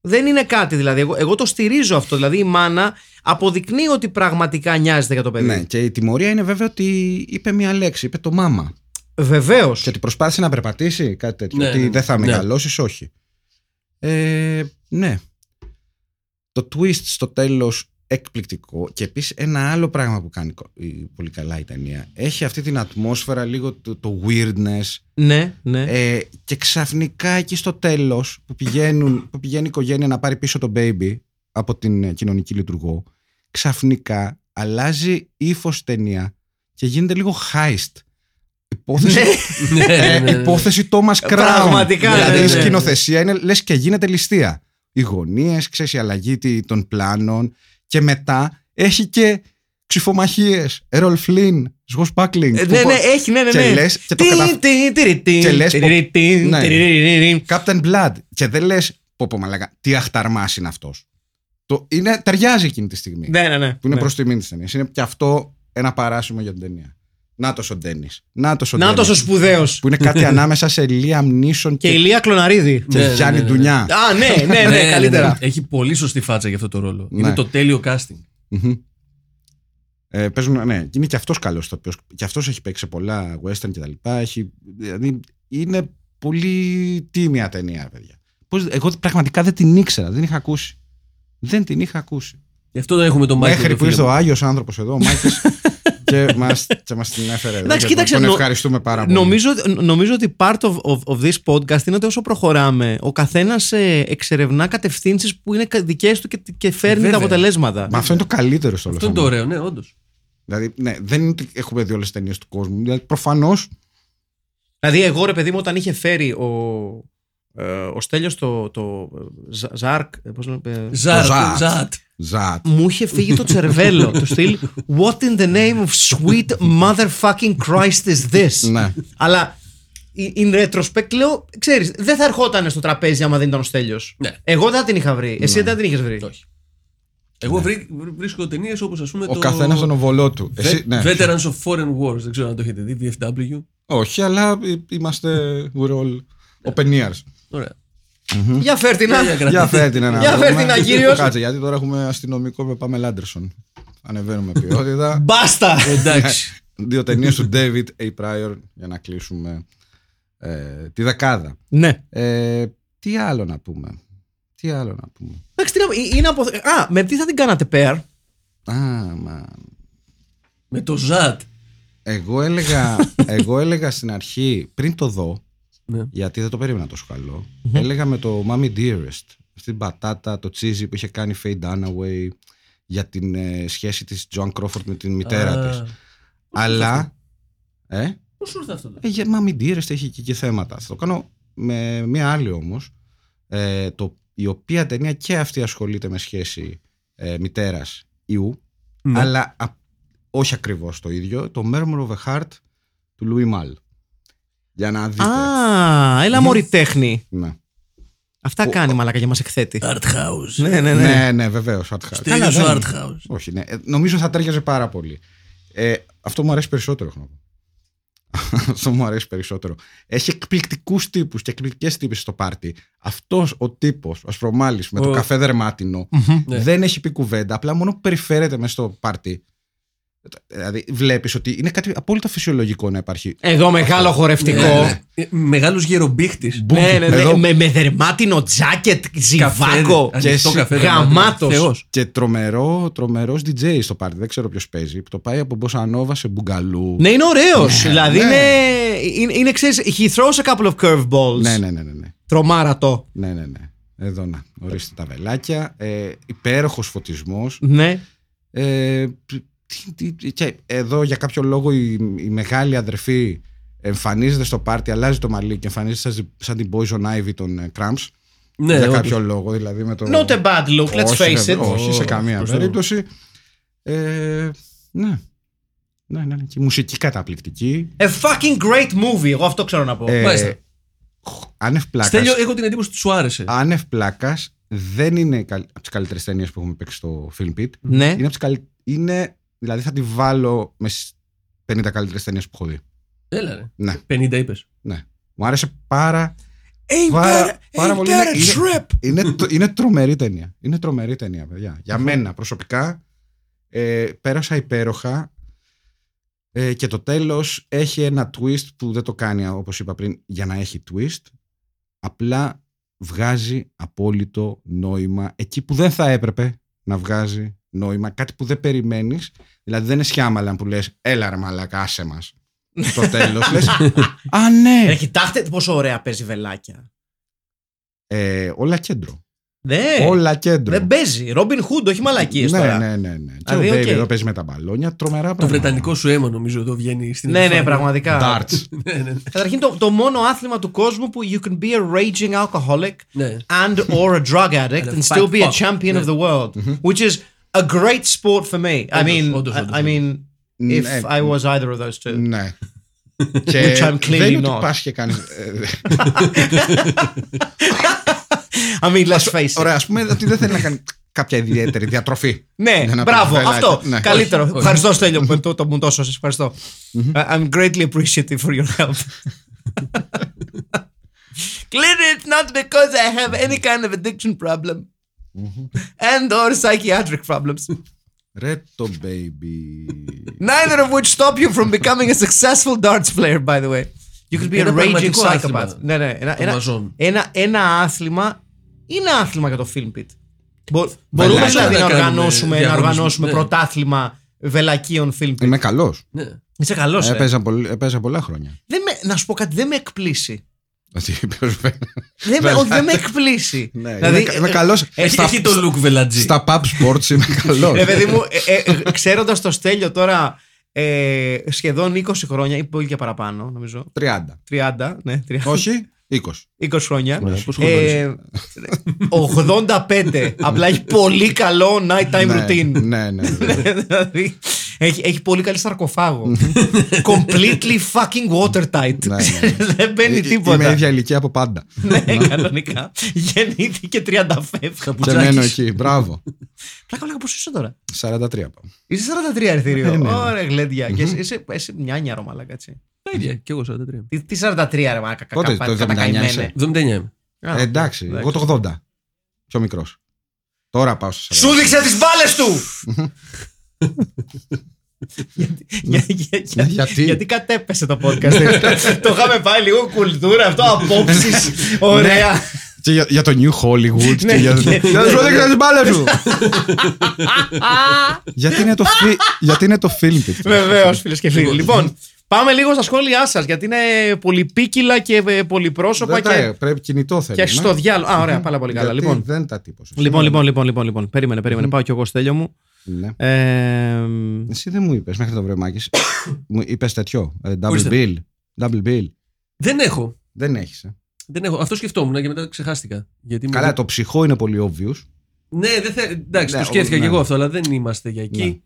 Δεν είναι κάτι δηλαδή. Εγώ, εγώ το στηρίζω αυτό. Δηλαδή η μάνα αποδεικνύει ότι πραγματικά νοιάζεται για το παιδί. Ναι, και η τιμωρία είναι βέβαια ότι είπε μία λέξη, είπε το μάμα. Βεβαίως. Και ότι προσπάθησε να περπατήσει, κάτι τέτοιο. Ναι, ότι ναι, δεν θα ναι. μεγαλώσεις, όχι. Ε, ναι. Το twist στο τέλος εκπληκτικό. Και επίσης ένα άλλο πράγμα που κάνει κο- η- πολύ καλά η ταινία. Έχει αυτή την ατμόσφαιρα λίγο το, το weirdness. Ναι, ναι. Ε, και ξαφνικά εκεί στο τέλος που, πηγαίνουν, που πηγαίνει η οικογένεια να πάρει πίσω το baby από την ε, κοινωνική λειτουργό, ξαφνικά αλλάζει ύφος ταινία και γίνεται λίγο heist. Υπόθεση, Ναι, ε, ναι, ναι. υπόθεση Thomas Crown. Πραγματικά, Δηλαδή ναι, η ναι. σκηνοθεσία είναι λες και γίνεται ληστεία. Οι γωνίε, ξέρεις, η αλλαγή τι- των πλάνων και μετά έχει και ξυφομαχίες. Έρολ Φλίν, Σγος Μπάκλινγκ. Ε, ναι, ναι, έχει, ναι, ναι. Και ναι. λες και το Τι, κατα- τι, τι, τι, και λες τι, πω- τι, τι, Ναι. τι, τι, τι. Captain Blood. Και δεν λες, πω πω μαλάκα, τι αχταρμάς είναι αυτός. Το είναι, ταιριάζει εκείνη τη στιγμή. Ναι, ναι, ναι. Που είναι ναι. προς τιμή της ταινίας. Είναι και αυτό ένα παράσημο για την ταινία. Νάτο ο Ντένις. Νάτο ο Να Ντένις. τόσο σπουδαίος. Που είναι κάτι ανάμεσα σε Liam Neeson Και και, η Λία Κλωναρίδη. και Ναι, ναι, Γιάννη ναι, ναι. Ντουνιά. Α, ναι, ναι, ναι, Ναι, καλύτερα. ναι. Έχει πολύ σωστή φάτσα για αυτό το ρόλο. Ναι. Είναι το τέλειο casting. Μμμ. Ε, παίζουν, ναι, και είναι και αυτός καλός ηθοποιό. Και αυτός έχει παίξει σε πολλά western και τα λοιπά. Έχει, δηλαδή, είναι πολύ τίμια ταινία, παιδιά. Πώς, εγώ πραγματικά δεν την ήξερα, δεν είχα ακούσει. Δεν την είχα ακούσει. Γι' αυτό δεν έχουμε τον Μάικλ. Μέχρι το που φίλο ήρθε ο μου. Άγιος άνθρωπος εδώ, ο Μάκης, και μα και μας την έφερε εδώ. Εντάξει, και τον- κοίταξε, τον νο- ευχαριστούμε πάρα πολύ. Νομίζω, νομίζω ότι part of, of, of this podcast είναι ότι όσο προχωράμε, ο καθένα εξερευνά κατευθύνσει που είναι δικέ του και, και φέρνει Βέβαια. τα αποτελέσματα. Μα αυτό είναι το καλύτερο στο όλο Αυτό είναι το θέμα. ωραίο, ναι, όντω. Δηλαδή, ναι, δεν είναι ότι έχουμε δει όλε τι ταινίε του κόσμου. Δηλαδή, προφανώ. Δηλαδή, εγώ ρε παιδί μου, όταν είχε φέρει ο, ε, ο Στέλιος το, το Ζα- Ζάρκ, ε, πώς λέμε, ε, Ζατ. Ζατ. Ζατ. Ζατ. μου είχε φύγει το τσερβέλο του στυλ What in the name of sweet motherfucking Christ is this; Ναι. Αλλά in retrospect λέω Ξέρεις δεν θα ερχόταν στο τραπέζι άμα δεν ήταν ο Στέλιος Ναι. Εγώ δεν την είχα βρει Εσύ δεν την είχες βρει Όχι. Εγώ βρί- βρίσκω ταινίες όπως ας πούμε. Ο το... καθένας τον οβολό του. Ve- Εσύ, ναι. Veterans of Foreign Wars. Δεν ξέρω αν το έχετε δει. VFW. Όχι, αλλά ε, είμαστε. We're all open ears. Ωραία. Για φέρ την Για- για να- κρατά. Για φέρ την ένα. Για φέρ την, Αγύριος. Κάτσε, γιατί τώρα έχουμε αστυνομικό με Πάμε Λάντερσον. Ανεβαίνουμε ποιότητα. Μπάστα Εντάξει. Δύο ταινίες του David A. Pryor για να κλείσουμε ε, τη δεκάδα. Ναι Ε, τι άλλο να πούμε; Τι άλλο να πούμε; Εντάξει, τι να- ε, είναι απο... Α, με τι θα την κάνατε pair Α, μα. Με το Ζατ. Εγώ έλεγα, εγώ έλεγα στην αρχή, πριν το δω, Ναι. γιατί δεν το περίμενα τόσο καλό, έλεγα με το Mommy Dearest. Αυτή την πατάτα, το cheesy που είχε κάνει η Faye Dunaway για την ε, σχέση της Joan Crawford με την μητέρα Α, της. Αλλά, ε, Πώς σου ήρθε αυτό. το- ε, για Mommy Dearest έχει και, και θέματα. Θα το κάνω με μία άλλη όμως, ε, το, η οποία ταινία και αυτή ασχολείται με σχέση ε, μητέρας ιού, Ναι. αλλά α, όχι ακριβώς το ίδιο, το Murmur of a Heart του Louis Mal. Για να δείτε. Α, έλα μωρή τέχνη Ναι. Αυτά κάνει μαλάκα και μας εκθέτει Art House. Ναι, ναι, ναι Ναι, ναι, βεβαίως. Art House. Τέλειος δεν- ο Art House. Όχι, ναι. Ε, Νομίζω θα τέριαζε πάρα πολύ. Ε, αυτό μου αρέσει περισσότερο, έχω να πω. Αυτό μου αρέσει περισσότερο. Έχει εκπληκτικούς τύπους και εκπληκτικές τύπες στο πάρτι. Αυτός ο τύπος, ο Ασπρομάλης με το Ο- καφέ δερμάτινο, Ναι. δεν έχει πει κουβέντα. Απλά μόνο που περιφέρεται μέσα στο πάρτι. Δηλαδή, βλέπεις ότι είναι κάτι απόλυτα φυσιολογικό να υπάρχει. Εδώ μεγάλο χορευτικό. Ναι, ναι. Μεγάλος γερομπίχτης. Ναι, ναι, ναι, Εδώ- με, με δερμάτινο τζάκετ, ζιβάκο. Και εσύ- γαμάτος. Θεός. Και τρομερό, τρομερός DJ στο πάρτι. Δεν ξέρω ποιος παίζει. Που το πάει από Μποσανόβα σε μπουγκαλού. Ναι, είναι ωραίος. δηλαδή ναι. είναι, είναι, είναι ξέρεις, he throws a couple of curveballs. ναι, ναι, ναι. ναι, ναι. Τρομάρατο. Ναι, ναι, ναι. Εδώ να. Ορίστε τα βελάκια. Ε, Υπέροχος φωτισμός. Ναι. Ε, τι- τι- τι- και εδώ για κάποιο λόγο η, η μεγάλη αδερφή εμφανίζεται στο πάρτι, αλλάζει το μαλλί και εμφανίζεται σαν, σαν την Poison Ivy των ε, Cramps. Ναι, για όντως. κάποιο λόγο, δηλαδή με το. Not a bad look, let's όχι, face βέβαια, it. Όχι, σε καμία προς το- περίπτωση. Ε, ναι. Ναι, ναι, ναι. Και η μουσική καταπληκτική. A fucking great movie, εγώ αυτό ξέρω να πω. Ε, Μάλιστα. Άνευ πλάκας, Στέλιο, έχω την εντύπωση ότι σου άρεσε. άνευ πλάκας δεν είναι από τις καλύτερες ταινίες που έχουμε παίξει στο Film Pit. ναι. Είναι, από τις καλ... είναι δηλαδή θα τη βάλω με στις 50 καλύτερες ταινίες που έχω δει. Έλα ρε. Ναι, 50 είπες. ναι. Μου άρεσε πάρα, Ain't πάρα, that- πάρα ain't πολύ. that Είναι, a trip? είναι, είναι, τρο- είναι τρομερή ταινία. Είναι τρομερή ταινία, παιδιά. Για μένα προσωπικά ε, πέρασα υπέροχα ε, και το τέλος έχει ένα twist που δεν το κάνει όπως είπα πριν για να έχει twist. Απλά βγάζει απόλυτο νόημα εκεί που δεν θα έπρεπε να βγάζει νόημα. Κάτι που δεν περιμένεις. Δηλαδή δεν είναι Shyamalan που λες έλα ρε μαλάκα άσε μας. Στο τέλος λες α ναι. Ε, κοιτάξτε πόσο ωραία παίζει βελάκια. Ε, όλα κέντρο. Ναι. Όλα κέντρο. Δεν παίζει. Robin Hood, όχι μαλακίες ναι, τώρα. ναι, ναι, ναι. Και Δηλαδή, ο Baby οκ. εδώ παίζει με τα μπαλόνια. Τρομερά Το πράγματα. βρετανικό σου αίμα νομίζω εδώ βγαίνει στην Ναι, ναι, επιφάνεια. πραγματικά. Darts. Ναι, ναι, ναι. Καταρχήν το, το μόνο άθλημα του κόσμου που you can be a raging alcoholic Ναι. and or a drug addict And a and fat still be a fuck. champion Ναι. of the world, which is a great sport for me. I Όντως, mean, όντως, I- όντως, I mean, if Ναι. I was either of those two. Ναι. και Which I'm clearly δεν είναι not. ότι πας και κάνεις... ε, I mean, let's face it. Ωραία, ας πούμε ότι δεν θέλει να κάνει κάποια ιδιαίτερη διατροφή. Ναι, Για να μπράβο, πει βελάκια. αυτό. Ναι. Καλύτερο. Όχι, όχι. Ευχαριστώ, Στέλιο, που το, το μου το έσωσες. Ευχαριστώ. I- I'm greatly appreciative for your help. Clearly, it's not because I have any kind of addiction problem and or psychiatric problems. Ρε το baby. Neither of which stop you from becoming a successful darts player, by the way. You could be a Ένα raging πραγματικό psychopath. άθλημα Ναι, ναι. Ένα, των ένα, μαζών. ένα, ένα άθλημα είναι άθλημα για το film pit. Μπο- μπορούμε Βελάκια. δηλαδή να Να κάνουμε οργανώσουμε, να διαγωνισμό, οργανώσουμε ναι. πρωτάθλημα βελακίων film pit. Είμαι καλός. Ναι. Είσαι καλός. Ε. Έπαιζα, πολύ- έπαιζα πολλά χρόνια. Δεν με, να σου πω κάτι, δεν με εκπλήσει. Ότι παίζουμε- Δεν με, όχι, δεν με εκπλήσει. Ναι, Δηλαδή, είμαι, είμαι ε, καλός. Έχει, Στα- έχει το look βελατζή. Στα pub sports είμαι καλός. Ρε παιδί μου, ε, ε, ξέροντας το Στέλιο τώρα ε, σχεδόν 20 χρόνια ή πολύ και παραπάνω, νομίζω. 30. 30, ναι, 30, Όχι, 20. 20 χρόνια. Ωραία, πώς Ε, 85. Απλά έχει πολύ καλό nighttime Ναι, routine. Ναι, ναι. ναι. δηλαδή, έχει, έχει πολύ καλή σαρκοφάγο. Completely fucking watertight. Ναι, ναι. Δεν μπαίνει Ε, τίποτα. Είμαι ίδια ηλικία από πάντα. ναι, κανονικά. Γεννήθηκε 30 φεύγα. Και μένω εκεί. Μπράβο. Πλάκα, πλάκα, πώς είσαι τώρα; 43 πάω. Είσαι 43 ερθήριο. Ναι, ναι, ναι. Ωραία, γλέντια. Και εσύ- είσαι, είσαι μια νιάρο, μαλάκα, έτσι. Τα ίδια, κι εγώ 43. Τι, τι 43 ρε μαλάκα, Πότε, κακά- το 79 κατακαημένε. είσαι; 79 είμαι. Α, Ε, εντάξει, εγώ το 80. Πιο μικρός. Τώρα πάω στο 40. Σου δείξε τις μπάλες του! Γιατί, για- για- για- Ναι, γιατί; γιατί κατέπεσε το podcast. το είχαμε πάει λίγο κουλτούρα, αυτό απόψεις. Ωραία. Και για, για το New Hollywood. Ναι, και για... και- Για να σου δείξω τις μπάλες σου. γιατί, είναι το φι... γιατί είναι το film pit. Βεβαίως, φίλες και φίλοι. Λοιπόν, πάμε λίγο στα σχόλιά σας γιατί είναι πολυπίκυλα και ε, πολυπρόσωπα Δεν τα- και, Πρέπει κινητό θέλουμε. και στο διάλογο. Α, ωραία, πάρα πολύ καλά. Γιατί Λοιπόν, δεν τα τύπωσα. λοιπόν, λοιπόν, λοιπόν, λοιπόν, λοιπόν. Περίμενε, περίμενε. Πάω κι εγώ στέλιο μου. Ναι. Ε, Εσύ δεν μου είπες μέχρι το βρεμάκι. μου είπες τέτοιο. ε, double Ορίστε. bill. Double bill. Δεν έχω. Δεν έχεις. Ε. Δεν έχω. Αυτό σκεφτόμουν και μετά ξεχάστηκα. Γιατί μου- Καλά, το ψυχό είναι πολύ obvious. Ναι, δεν θε... εντάξει, Ναι, το σκέφτηκα ναι. και εγώ αυτό, αλλά δεν είμαστε για εκεί. Ναι.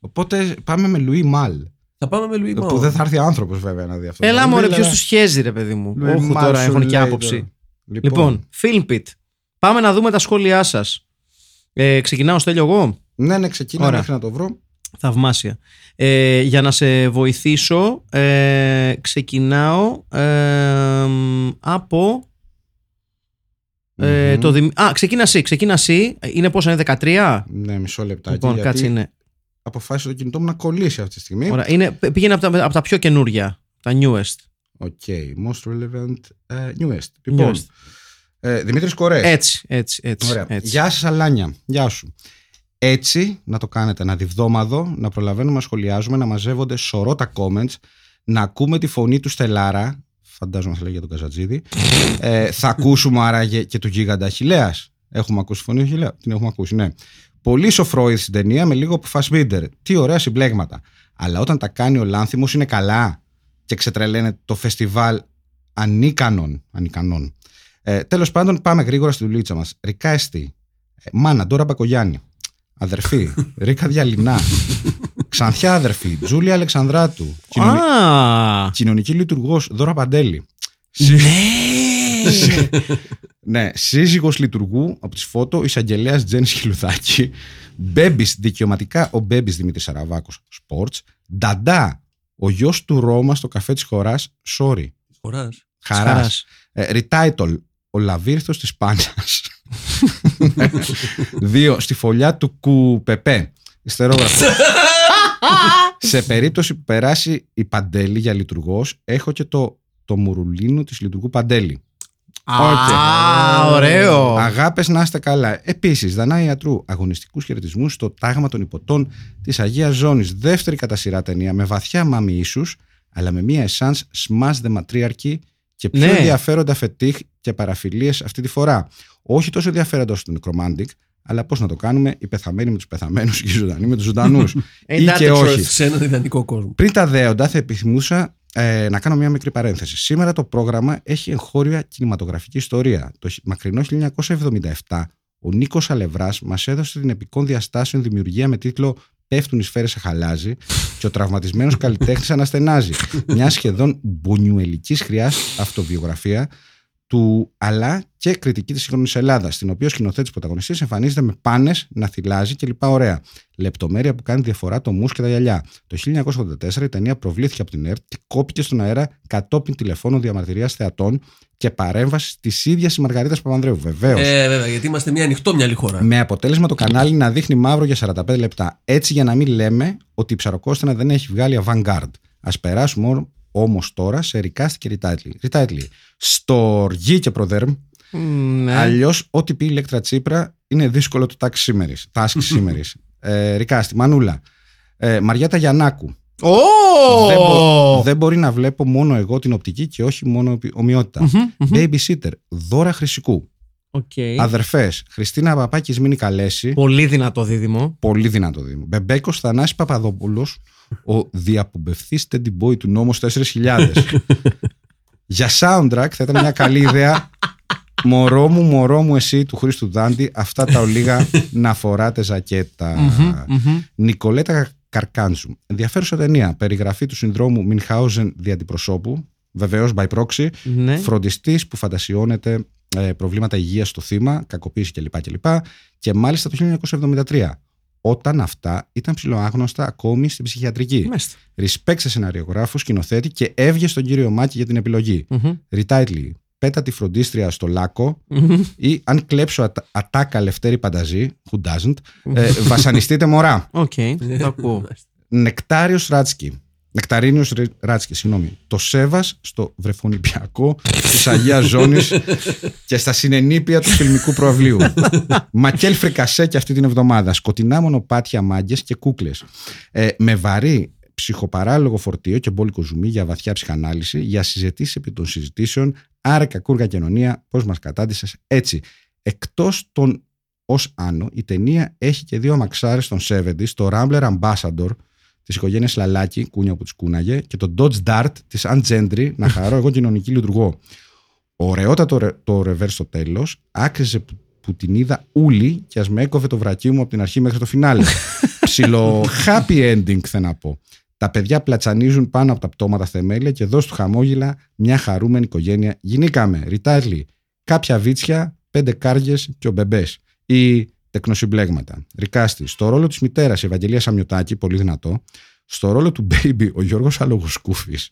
Οπότε πάμε με Louis Mal. Θα πάμε με Λουί Μάο. Που δεν θα έρθει άνθρωπος βέβαια να δει αυτό. Έλα Double μωρέ, bill, ποιος αλλά- τους σχέζει, ρε παιδί μου; Louis Όχι Mal τώρα σου έχουν και λέει άποψη. τώρα. Λοιπόν, Filmpit. Πάμε να δούμε τα σχόλιά σας. Ε, ξεκινάω, στέλιο εγώ. Ναι, ναι, ξεκινά Ωραία. μέχρι να το βρω. Θαυμάσια. Ε, για να σε βοηθήσω, ε, ξεκινάω ε, από. Ε, το δημ... Α, ξεκίνα εσύ, ξεκίνα εσύ. Είναι πόσο είναι, 13? Ναι, μισό λεπτάκι. Λοιπόν, γιατί κάτσε είναι. Αποφάσισε το κινητό μου να κολλήσει αυτή τη στιγμή. Ωραία. Είναι, πήγαινε από τα, από τα πιο καινούρια, τα newest. Οκ, most relevant ε, newest. Λοιπόν, Newest. ε, Δημήτρης Κορές. Έτσι, έτσι, έτσι. Ωραία. έτσι. Γεια σας Αλάνια. Γεια σου. Έτσι να το κάνετε ένα διβδόμαδο, να προλαβαίνουμε να σχολιάζουμε, να μαζεύονται σωρό τα comments, να ακούμε τη φωνή του Στελάρα, φαντάζομαι θα λέει για τον Καζαντζίδη, ε, θα ακούσουμε άραγε και του γίγαντα Αχιλέα. Έχουμε ακούσει φωνή του Αχιλέα, την έχουμε ακούσει, ναι. Πολύς ο Φρόιντ στην ταινία με λίγο από Fassbinder. Τι ωραία συμπλέγματα. Αλλά όταν τα κάνει ο Λάνθιμος είναι καλά και ξετρελαίνεται το φεστιβάλ ανίκανων. ανικανών. Ε, Τέλος πάντων, πάμε γρήγορα στη δουλίτσα μας. Ρικά Εστί. Ε, Μάνα, Ντόρα Μπακογιάννη. Αδερφή, Ρίκα Διαλυνά. Ξανθιά αδερφή, Τζούλια Αλεξανδράτου. Κοινωνι... Α, Κοινωνική λειτουργός, Δώρα Παντέλη. ναι. Ναι, σύζυγος λειτουργού από τις φώτο, εισαγγελέας Τζένις Χιλουδάκη, Μπέμπης, δικαιωματικά ο Μπέμπης Δημήτρης Σαραβάκος, Sports, Νταντά, ο γιος του Ρώμα στο καφέ της χωράς, Sorry, Χωράς. Χαράς. Χαράς. Ε, Retitle, ο Λαβύρθος της Πάνιας. Δύο, στη φωλιά του Κουπεπέ. Ιστερόγραφο. Σε περίπτωση που περάσει η Παντέλη για λειτουργός, έχω και το, το μουρουλίνο της λειτουργού Παντέλη. Α, ωραίο. Αγάπες να είστε καλά. Επίσης, Δανάη Ιατρού, αγωνιστικούς χαιρετισμούς στο τάγμα των υποτών της Αγίας Ζώνης. Δεύτερη κατά σειρά ταινία με βαθιά μάμι ίσους, αλλά με μία εσάν smash the matriarchy και πιο Ναι. ενδιαφέροντα φετίχ και παραφιλίες αυτή τη φορά. Όχι τόσο ενδιαφέροντα όσο το Necromantic, αλλά πώς να το κάνουμε, οι πεθαμένοι με τους πεθαμένους και οι ζωντανοί με τους ζωντανούς. Ain't Ή that και the όχι. truth? Σε έναν ιδανικό κόσμο. Πριν τα δέοντα, θα επιθυμούσα ε, να κάνω μια μικρή παρένθεση. Σήμερα το πρόγραμμα έχει εγχώρια κινηματογραφική ιστορία. Το χ- μακρινό 1977, ο Νίκος Αλευράς μας έδωσε την επικών διαστάσεων δημιουργία με τίτλο Πέφτουν οι σφαίρες σε χαλάζι και ο τραυματισμένος καλλιτέχνης αναστενάζει. Μια σχεδόν μπονιουελική χρειάς αυτοβιογραφία του αλλά και κριτική της σύγχρονης Ελλάδας, στην οποία ο σκηνοθέτης πρωταγωνιστής εμφανίζεται με πάνες να θυλάζει και λοιπά ωραία. Λεπτομέρεια που κάνει διαφορά το μουσ και τα γυαλιά. Το 1984 η ταινία προβλήθηκε από την ΕΡΤ και κόπηκε στον αέρα κατόπιν τηλεφώνου διαμαρτυρίας θεατών και παρέμβασης της ίδιας η Μαργαρίτας Παπανδρέου. Βεβαίως. Ε, βέβαια, γιατί είμαστε μια ανοιχτόμυαλη χώρα. Με αποτέλεσμα το κανάλι να δείχνει μαύρο για 45 λεπτά. Έτσι για να μην λέμε ότι η ψαροκόστανα δεν έχει βγάλει avant-garde. Α περάσουμε όμως τώρα σε recast και retitle. Retitle. Στο Ργή και Προδέρμ, Μ, ναι. αλλιώς ό,τι πει η Ηλέκτρα Τσίπρα είναι δύσκολο το τάξη σήμερα. Τάσκη σήμερα. ε, Ρικάστη, Μανούλα. Ε, Μαριάτα Γιαννάκου. Ω! Δεν, μπο- δεν μπορεί να βλέπω μόνο εγώ την οπτική και όχι μόνο οπι- ομοιότητα. Babysitter, Δώρα Χρυσικού. Οκ. Αδερφές, Χριστίνα Παπά και Σμίνη Καλέση. Πολύ δυνατό δίδυμο. Πολύ δυνατό δήμο. Μπεμπέκος Θανάσης Παπαδόπουλος, ο διαπομπευθείς Teddy Boy του νόμου 4000. Για soundtrack θα ήταν μια καλή ιδέα. Μωρό μου, μωρό μου, εσύ του Χρήστου Δάντη, αυτά τα ολίγα να φοράτε ζακέτα. Νικολέτα Καρκάντζου. Ενδιαφέρουσα ταινία. Περιγραφή του συνδρόμου Μινχάουζεν δι' αντιπροσώπου. Βεβαίως, by proxy. Ναι. Φροντιστής που φαντασιώνεται ε, προβλήματα υγείας στο θύμα, κακοποίηση κλπ. κλπ. Και μάλιστα το 1973. Όταν αυτά ήταν ψηλοάγνωστα ακόμη στην ψυχιατρική. Μάλιστα. Respect σε σεναριογράφους, σκηνοθέτη και έβγε στον κύριο Μάκη για την επιλογή. Μμμ. Retitle. Πέτα τη φροντίστρια στο λάκκο ή αν κλέψω ατα- ατάκα Λευτέρη Πανταζή, who doesn't, ε, βασανιστείτε μωρά. Οκ, το ακούω. Νεκτάριος Ράτσκι. Νεκταρίνιος Ρι- Ράτσκι, συγγνώμη. Το Σέβας στο βρεφονηπιακό της Αγίας Ζώνης και στα συννήπια του φιλμικού προαυλίου. Μακέλ Φρικασέ και αυτή την εβδομάδα. Σκοτεινά μονοπάτια μάγκες και κούκλες. Ε, με βαρύ ψυχοπαράλογο φορτίο και μπόλικο ζουμί για βαθιά ψυχανάλυση, για συζητήσεις επί των συζητήσεων, άρα κακούργα κοινωνία, πώς μας κατάντησες έτσι. Εκτός των ως άνω, η ταινία έχει και δύο αμαξάρες των 70s, το Rambler Ambassador της οικογένειας Λαλάκη, κούνια που τους κούναγε, και το Dodge Dart της Undgentry, να χαρώ εγώ κοινωνική λειτουργό. Ωραιότατο ρε- το ρεβέρ στο τέλος, άξιζε που, που την είδα ούλη και ας με έκοβε το βρακί μου από την αρχή μέχρι το φινάλε. Ψιλο happy ending θέλω να πω. Τα παιδιά πλατσανίζουν πάνω από τα πτώματα θεμέλια και εδώ στο χαμόγελα μια χαρούμενη οικογένεια. Γινήκαμε, ριτάρλι, κάποια βίτσια, πέντε κάργες και ο μπεμπές. Ή τεκνοσυμπλέγματα. Ρικάστη. Στο ρόλο της μητέρας η Ευαγγελία Σαμιωτάκη, πολύ δυνατό. Στο ρόλο του Baby ο Γιώργος Αλογοσκούφης.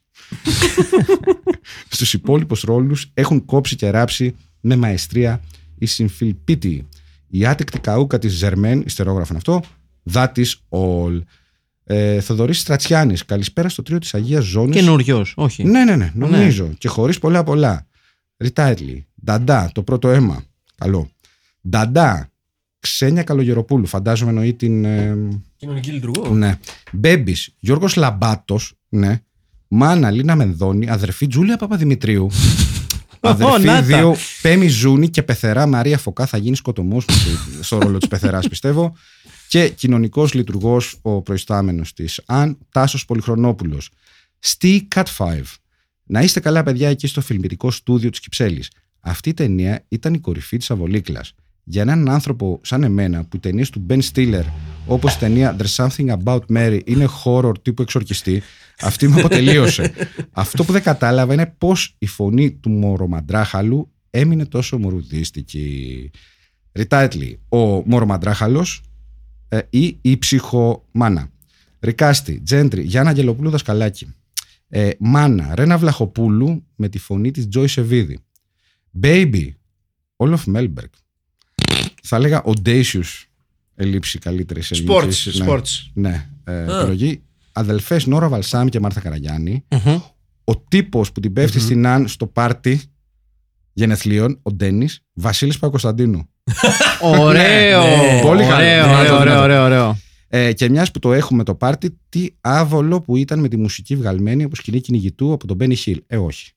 Στους υπόλοιπους ρόλους έχουν κόψει και ράψει με μαεστρία η συμφιλπίτη. Η άτεκτη καούκα της Ζερμέν, ιστερόγραφαν αυτό, that is all. Ε, Θοδωρής Στρατσιάνης, καλησπέρα στο τρίο της Αγίας Ζώνης. Καινούριος, όχι. Ναι, ναι, ναι, νομίζω. Και χωρίς πολλά πολλά. Ριτάιτλι. Νταντά, το πρώτο αίμα. Καλό. Νταντά. Ξένια Καλογεροπούλου. Φαντάζομαι εννοεί την. ε, Κοινωνική λειτουργό. ναι. Μπέμπης. Γιώργος Λαμπάτος. Ναι. Μάνα Λίνα Μενδώνη. Αδερφή Τζούλια Παπαδημητρίου. Αδερφή να τα. δύο Πέμι Ζούνη και πεθερά Μαρία Φωκά θα γίνει σκοτωμός στο ρόλο της πεθεράς, πιστεύω. Και κοινωνικός λειτουργός ο προϊστάμενος της Αν Τάσος Πολυχρονόπουλος. Στή Cat 5. Να είστε καλά, παιδιά, εκεί στο φιλμητικό στούδιο της Κυψέλης. Αυτή η ταινία ήταν η κορυφή της Αβολίκλας. Για έναν άνθρωπο σαν εμένα, που οι ταινίες του Ben Stiller, όπως η ταινία There's Something About Mary, είναι horror τύπου εξορκιστή, αυτή με αποτελείωσε. Αυτό που δεν κατάλαβα είναι πώς η φωνή του Μορομαντράχαλου έμεινε τόσο μορουδίστικη. Ριτάιτλι, ο Μορομαντράχαλος ε, ή η ψυχομάνα. Ρικάστη, Τζέντρι, Γιάννα Αγγελοπούλου Δασκαλάκη. Ε, μάνα, Ρένα Βλαχοπούλου με τη φωνή της Τζόι Σεβίδη. Baby, Όλοφ Μέλμπεργκ. Θα έλεγα Audacious ελήψη καλύτερης Sports, ελληνικής. Ναι. sports. Ναι, ε, επιλογή. Αδελφές Νόρα Βαλσάμ και Μάρθα Καραγιάννη. Μμμ. Ο τύπος που την πεφτει στην Αν στο πάρτι γενεθλίων, ο Ντένις, Βασίλης Παπακοσταντίνου. Ωραίο. Ναι, πολύ καλό. Ωραίο, Δυνατό, ωραίο, δυνατό. ωραίο, ωραίο, ωραίο. Ε, και μιας που το έχουμε το πάρτι, τι άβολο που ήταν με τη μουσική βγαλμένη από σκηνή κυνηγητού από τον Μπένι Χιλ. Ε, όχι.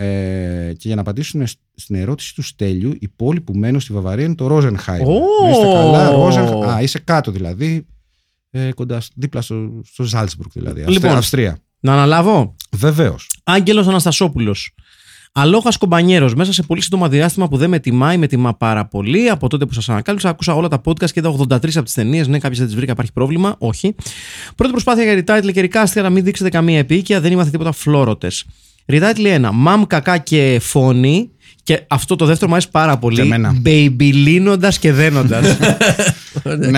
Ε, και για να απαντήσουμε σ- στην ερώτηση του Στέλιου, η πόλη που μένω στη Βαβαρία είναι το Ρόζενχάιμ. Ω! Να είστε καλά, Ρόζεν... Α, είσαι κάτω δηλαδή. Ε, κοντά, σ- δίπλα στο, στο Ζάλτσμπουργκ δηλαδή. Αυστρία- Λοιπόν. Αυστρία. Να αναλάβω. Βεβαίως. Άγγελος Αναστασόπουλος. Αλόχας κομπανιέρος. Μέσα σε πολύ σύντομα διάστημα που δεν με τιμάει, με τιμά πάρα πολύ. Από τότε που σας ανακάλυψα, άκουσα όλα τα podcast και είδα 83 από τις ταινίες. Ναι, κάποιες δεν τις βρήκα, υπάρχει πρόβλημα. Όχι. Πρώτη προσπάθεια για retitle και recast, αλλά μην δείξετε καμία επίοικια, δεν είμαστε τίποτα φλόρωτες. Retitle 1. Μαμ κακά και φόνη. Και αυτό το δεύτερο μου αρέσει πάρα πολύ. Και εμένα. Μπέιμπιλίνοντας και δένοντας. ναι,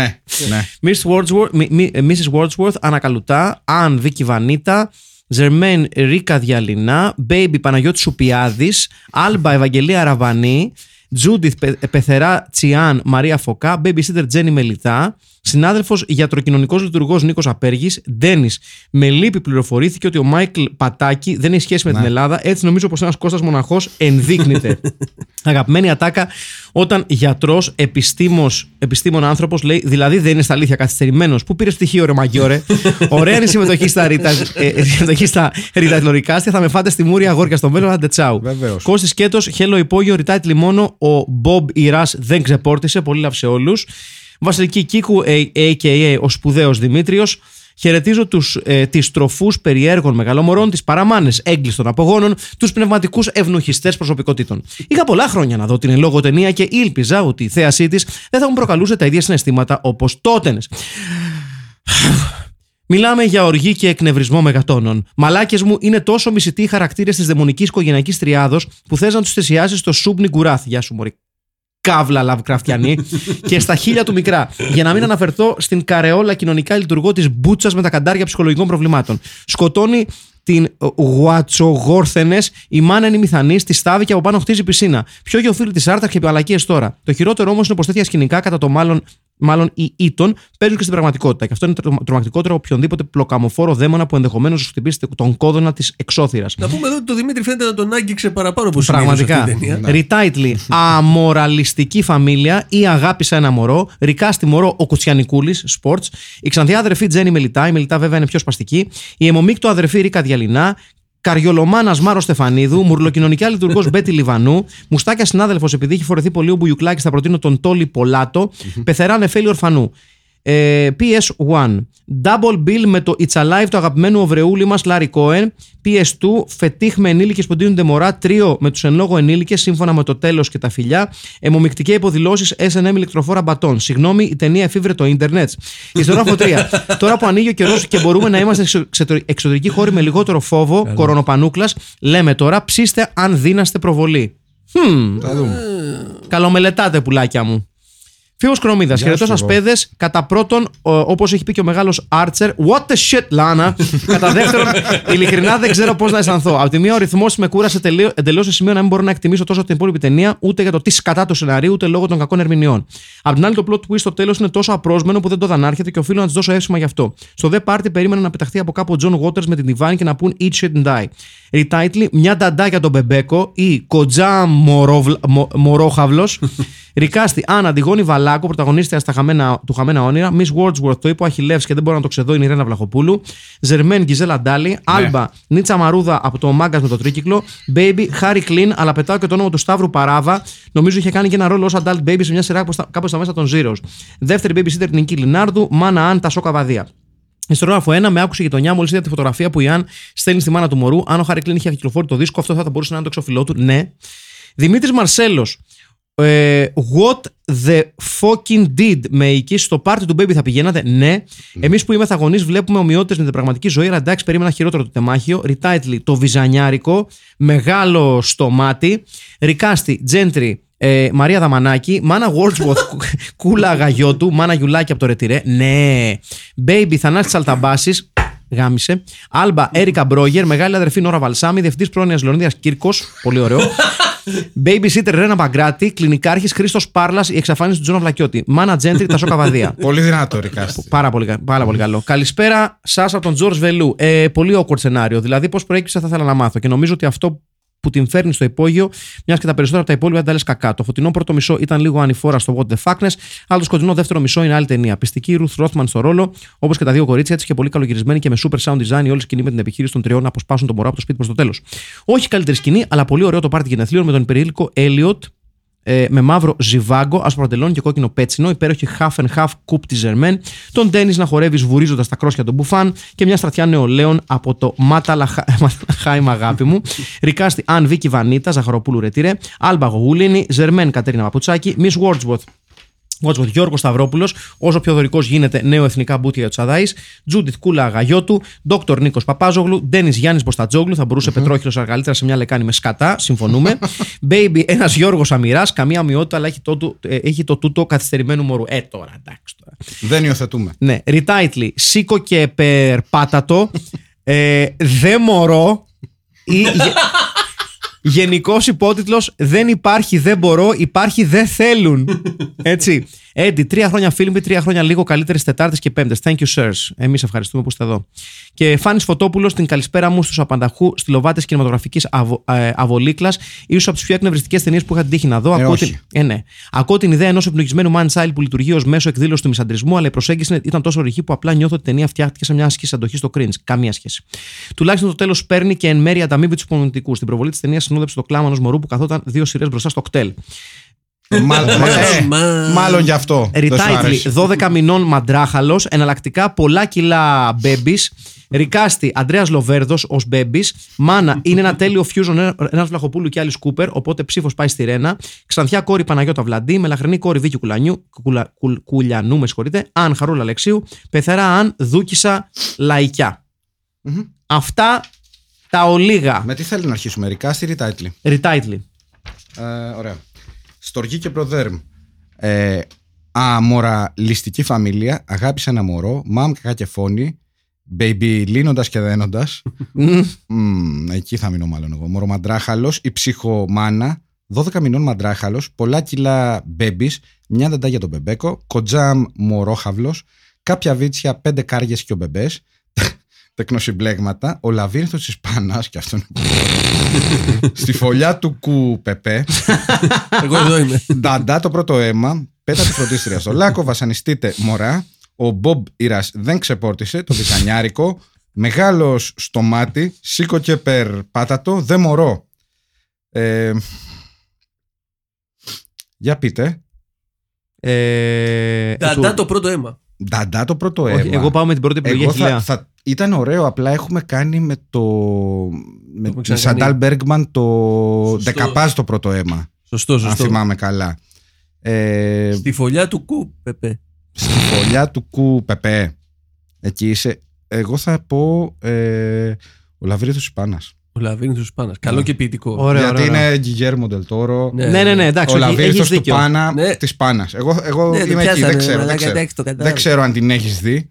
ναι. Miss Wordsworth, μι- μι- ε, Mrs. Wordsworth, Ανακαλουτά, Αν Δίκη Βανίτα, Ζερμέν Ρίκα Διαλυνά, Baby Παναγιώτης Σουπιάδης, Άλμπα Ευαγγελία Ραβανή, Τζούντιθ Πε- Πεθερά Τσιάν Μαρία Φωκά, Babysitter Τζένι Μελιτά, συνάδελφος γιατροκοινωνικός λειτουργός Νίκος Απέργης, Ντένις. Με λύπη πληροφορήθηκε ότι ο Μάικλ Πατάκη δεν έχει σχέση με την Ελλάδα. Έτσι νομίζω πως ένας Κώστας Μοναχός ενδείκνυται. Αγαπημένη ατάκα όταν γιατρός, επιστήμον άνθρωπος λέει, δηλαδή δεν είναι στα αλήθεια καθυστερημένος. Πού πήρε πτυχίο, ρε Μαγκιόρε. Ωραία είναι η συμμετοχή στα ρίτα, ε, συμμετοχή στα ρητατλορικάστια. Θα με φάτε στη Μούρια αγόρια στο μέλλον, άντε τσάου. Βεβαίως. Κώστης Κέτος, χέλο υπόγειο, ρητάτ λιμόνο. Ο Μπομπ Ιρά δεν ξεπόρτισε. Πολύ λαυ σε όλους. Βασιλική Κίκου, a- a.k.a. ο σπουδαίος Δημήτριος. Χαιρετίζω τους, ε, τις τροφούς περιέργων μεγαλομορών, τις παραμάνες έγκλειστων απογόνων, τους πνευματικούς ευνοχιστές προσωπικότητων. Είχα πολλά χρόνια να δω την εν λόγω ταινία και ήλπιζα ότι η θέασή της δεν θα μου προκαλούσε τα ίδια συναισθήματα όπως τότενες. Μιλάμε για οργή και εκνευρισμό μεγατόνων. Μαλάκες μου είναι τόσο μισητοί οι χαρακτήρες της δαιμονικής οικογενειακής τριάδος που θες να τους θυσιάσεις στο Σούμπνι Γκουράθ. Γεια σου, Μωρή. Κάβλα Λαβκραφτιανή και στα χίλια του μικρά. Για να μην αναφερθώ στην καρεόλα κοινωνικά λειτουργό της Μπούτσας με τα καντάρια ψυχολογικών προβλημάτων. Σκοτώνει την Γουατσογόρθενες, η μάνα είναι μηθανή, στη στάβη και από πάνω χτίζει πισίνα. Πιο γεωφίλη της Άρτα και επιμαλακίε τώρα. Το χειρότερο όμως είναι πως τέτοια σκηνικά κατά το μάλλον μάλλον οι Ήτων παίζουν και στην πραγματικότητα. Και αυτό είναι τρο- τρομακτικότερο από οποιονδήποτε πλοκαμοφόρο δαίμονα που ενδεχομένως να σου χτυπήσει τον κόδωνα της εξώθυρας. Να πούμε εδώ ότι το Δημήτρη φαίνεται να τον άγγιξε παραπάνω από συνήθως Πραγματικά. αυτή η ταινία. Retitle. Αμοραλιστική φαμίλια ή αγάπησα ένα μωρό. Ρικάστη μωρό ο Κουτσιανικούλης, sports. Η ξανθιά αδερφή Τζένι Μελιτά. Η Μελιτά βέβαια είναι πιο σπαστική. Η αιμομίκτο αδερφή Ρίκα Διαλυνά. Καριολομάνας Μάρος Στεφανίδου, μουρλοκοινωνικά λειτουργός Μπέτη Λιβανού, μουστάκια συνάδελφος επειδή έχει φορεθεί πολύ ο Μπουγιουκλάκης, θα προτείνω τον Τόλι Πολάτο, πεθερά νεφέλη Ορφανού. Ε, PS1. Double bill με το It's Alive του αγαπημένου οβρεούλη μας Λάρι Κόεν. PS2. Φετίχ με ενήλικες που δίνονται μωρά. Τρίο με τους εν λόγω ενήλικες σύμφωνα με το τέλος και τα φιλιά. Αιμομικτικές υποδηλώσεις SM ηλεκτροφόρα μπατών. Συγγνώμη, η ταινία εφήβρε το ίντερνετ. Ιστορόγραφο 3. Τώρα που ανοίγει ο καιρός και μπορούμε να είμαστε σε εξωτερ- εξωτερικοί χώροι με λιγότερο φόβο, κορονοπανούκλας, λέμε τώρα ψήστε αν δίναστε προβολή. Χμ. Θα δούμε. Καλομελετάτε, πουλάκια μου. Φίλος Κρομίδας, Γεια χαιρετώ σου, σας, εγώ. παιδες. Κατά πρώτον, όπως έχει πει και ο μεγάλος Άρτσερ, what the shit, Λάνα. Κατά δεύτερον, ειλικρινά δεν ξέρω πώς να αισθανθώ. Από τη μία, ο ρυθμός με κούρασε εντελώς σε σημείο να μην μπορώ να εκτιμήσω τόσο την υπόλοιπη ταινία, ούτε για το τι σκατά του σενάριου, ούτε λόγω των κακών ερμηνεών. Απ' την άλλη, το plot twist στο τέλος είναι τόσο απρόσμενο που δεν το δανάρχεται και οφείλω να της δώσω εύσημα γι' αυτό. Στο The Party περίμενα να πεταχτεί από κάπου ο John Waters με την Divine και να πούν Eat shit and die. Retitle, μια νταντά για τον Μπεμπέκο ή Κοτζάμ Μωρόχαυλος. Recasting, Αν, Αντιγόνη Βαλάκο, πρωταγωνίστρια στα χαμένα, του Χαμένα Όνειρα. Miss Wadsworth, το είπε ο Αχιλεύς και δεν μπορώ να το ξεδώ, είναι η Ρένα Βλαχοπούλου. Ζερμέν Γκιζέλα Ντάλι. Άλμπα, Νίτσα Μαρούδα από το Μάγκας με το τρίκυκλο. Baby, Χάρι Κλιν, αλλά πετάω και το όνομα του Σταύρου Παράβα. Νομίζω είχε κάνει και ένα ρόλο ως adult baby σε μια σειρά κάπου στα μέσα των Zeros. Δεύτερη babysitter την Νική Λινάρδου. Μάνα Αν, Τασσώ Καββαδία. Ιστορόγραφο 1, με άκουσε η γειτονιά μόλις είδα τη φωτογραφία που η Αν στέλνει στη μάνα του μωρού. Αν ο Χάρη Κλίν είχε κυκλοφόρει το δίσκο, αυτό θα μπορούσε να είναι το εξώφυλλό του. Ναι. Δημήτρης Μαρσέλος. Ε, what the fucking did με εκεί στο πάρτι του Baby θα πηγαίνατε; Ναι. Εμείς που είμαστε αγωνείς βλέπουμε ομοιότητες με την πραγματική ζωή. Αλλά εντάξει, περίμενα χειρότερο το τεμάχιο. Retitle το βυζανιάρικο. Μεγάλο στο μάτι. Ρικάστη, Τζέντρι, ε, Μαρία Δαμανάκη, Μάνα Wordsworth, Κούλα Αγαγιώτου, Μάνα Γιουλάκη από το Ρετιρέ. Ναι. Baby Θανάσης Αλταμπάσης. Γάμησε. Άλμπα Έρικα Μπρόγερ, μεγάλη αδερφή Νόρα Βαλσάμι, διευθυντή πρόνοιας Λεωνίδας Κύρκος. Πολύ ωραίο. Babysitter Ρένα Μπαγκράτη, κλινικάρχης Χρήστος Πάρλας, η εξαφάνιση του Τζον Αυλακιώτη. Μάνα Τζέντρι, Τασσώ Καββαδία. Πολύ δυνατό, recasting. Πάρα πολύ, κα- πάρα πολύ καλό. Καλησπέρα σας από τον Τζορτ Βελού. Ε, πολύ awkward σενάριο. Δηλαδή, πώς προέκυψε θα ήθελα να μάθω. Και νομίζω ότι αυτό που την φέρνει στο υπόγειο, μιας και τα περισσότερα από τα υπόλοιπα δεν τα λες κακά. Το φωτεινό πρώτο μισό ήταν λίγο ανηφόρα στο What the Fuckness, αλλά το σκοτεινό δεύτερο μισό είναι άλλη ταινία. Πιστική Ruth Rothman στο ρόλο, όπως και τα δύο κορίτσια της και πολύ καλογυρισμένη και με super sound design, όλη σκηνή με την επιχείρηση των τριών να αποσπάσουν τον μωρό από το σπίτι προς το τέλος. Όχι καλύτερη σκηνή, αλλά πολύ ωραίο το πάρτι γενεθλίων με τον υπερήλικο Elliot, ε, με μαύρο ζιβάγκο, άσπρο παντελόνι και κόκκινο πέτσινο, υπέροχη half and half κουπ της Ζερμέν, τον Ντένι να χορεύεις σβουρίζοντα τα κρόσια των μπουφάν και μια στρατιά νεολαίων από το Μάταλαχάιμ αγάπη μου. Ρικάστη Αν Βίκη Βανίτα, Ζαχαροπούλου Ρετήρε, Άλμπα Γογούλινη, Ζερμέν Κατέρινα Παπουτσάκη, Miss Wordsworth Watchworth Γιώργος Σταυρόπουλος, όσο πιο δωρικός γίνεται, νέο εθνικά μπούτια για του Αδάης. Τζούντιθ Κούλα Αγαγιώτου, Δόκτωρ Νίκος Παπάζογλου, Ντένις Γιάννης Μποστατζόγλου, θα μπορούσε mm-hmm. πετρόχυρος αργαλύτερα σε μια λεκάνη με σκατά, συμφωνούμε. Baby, ένας Γιώργος Αμυράς, καμία ομοιότητα, αλλά έχει το, του- ε, έχει το τούτο καθυστερημένου μωρού. Ε, τώρα, εντάξει τώρα. Δεν υιοθετούμε. Ναι, retitle, σήκω και περπάτατο, ε, δεν μωρώ ή γε, γενικός υπότιτλος δεν υπάρχει δεν μπορώ, υπάρχει δεν θέλουν. Έτσι. Έντι, τρία χρόνια φίλμη, τρία χρόνια λίγο καλύτερες Τετάρτες και Πέμπτες. Thank you, sirs. Εμείς ευχαριστούμε που είστε εδώ. Και Φάνης Φωτόπουλος, την καλησπέρα μου στους απανταχού στυλοβάτες κινηματογραφικής αβο, ε, αβολίκλας, ίσως από τις πιο εκνευριστικές ταινίες που είχα την τύχη να δω. Ε, Ακούω όχι. την- ε, ναι. Ακούω την ιδέα ενός εμπλουτισμένου man child που λειτουργεί ως μέσο εκδήλωση του μισαντρισμού, αλλά η προσέγγιση ήταν τόσο ρηχή που απλά νιώθω ότι η ταινία φτιάχτηκε σε μια άσκηση αντοχής στο cringe. Καμία σχέση. Τουλάχιστον το τέλος παίρνει και εν μέρει ανταμείβει τους υπομονητικού. Στην προβολή της ταινίας συνόδεψε το κλάμα ενός μωρού που καθόταν δύο σειρές μπροστά στο κτέλ. Μα- ε, Μα- Μάλλον γι' αυτό. δεν σου Retitle άρεσε. 12 μηνών μαντράχαλος. Εναλλακτικά πολλά κιλά μπέμπις. Ρικάστη Αντρέας Λοβέρδος ως μπέμπις. Μάνα είναι ένα τέλειο fusion ένα Βλαχοπούλου και άλλη Κούπερ. Οπότε ψήφος πάει στη Ρένα. Ξανθιά κόρη Παναγιώτα Βλαντή. Μελαχρινή κόρη Βίκυ Κουλανιού, κουλα, κουλ, Κουλιανού, με συγχωρείτε. Αν Χαρούλα Αλεξίου. Πεθερά Αν Δούκησα Λαϊκιά. Αυτά τα ολίγα. Με τι θέλει να αρχίσουμε, Ρικάστη ή Retitle. Retitle. Ε, ωραία. Στοργή και προδέρμ. Ε, αμοραλιστική φαμίλια. Αγάπησε ένα μωρό. Μαμ κακά και φόνη. Baby λύνοντας και δένοντας. Μμμ, εκεί θα μείνω μάλλον εγώ. Μωρομαντράχαλος. Η ψυχομάνα. 12 μηνών μαντράχαλος. Πολλά κιλά babies. Μια δεντά για τον μπεμπέκο. Κοτζάμ μωρόχαυλος. Κάποια βίτσια. Πέντε κάργες και ο μπεμπές. Τεκνοσυμπλέγματα. Ο λαβύρινθος της Πάνας. Και αυτό είναι πολύ ωραίο. Στη φωλιά του κου πεπέ. Εγώ εδώ είμαι. Νταντά το πρώτο αίμα. Πέτα της φροντίστριας στο λάκκο. Βασανιστείτε μωρά. Ο Μπομπ Ιρας δεν ξεπόρτισε το βυζανιάρικο. Μεγάλος στο μάτι. Σήκω και περπάτατο. Δεν μωρώ. Ε, για πείτε. Ε, Νταντά του- το πρώτο αίμα. Νταντά το πρώτο αίμα. Όχι, εγώ πάω με την πρώτη επιλογή. Εγώ θα, Αχιλλέα. θα, ήταν ωραίο, απλά έχουμε κάνει με το. Με Έχουμε τη ξανακάνει. Σαντάλ Μπέργκμαν το. Σωστό. Δεκαπάζ το πρώτο αίμα. Σωστό, Αν σωστό. θυμάμαι καλά. Ε, Στη φωλιά του κου, Πεπέ. στη φωλιά του κου Πεπέ. Εκεί είσαι. Εγώ θα πω ε, ο Λαβρίδος Ισπάνας. Ο Λαβύρινθο Πάνα. Καλό και ποιητικό. Ωραία, Γιατί ωραία, ωραία. είναι Γκυγέρμο Ντελτόρο. Ναι. Ναι, ναι, ναι, εντάξει. Ο όχι, Λαβύρινθο έχεις του δίκιο. Πάνα Ναι. της Πάνα. Εγώ, εγώ Ναι, το είμαι εκεί, πιάσανε, δεν ξέρω. Δεν μαλάκα, ξέρω, εντάξει, το κατάλαβα. δεν ξέρω αν την έχεις δει.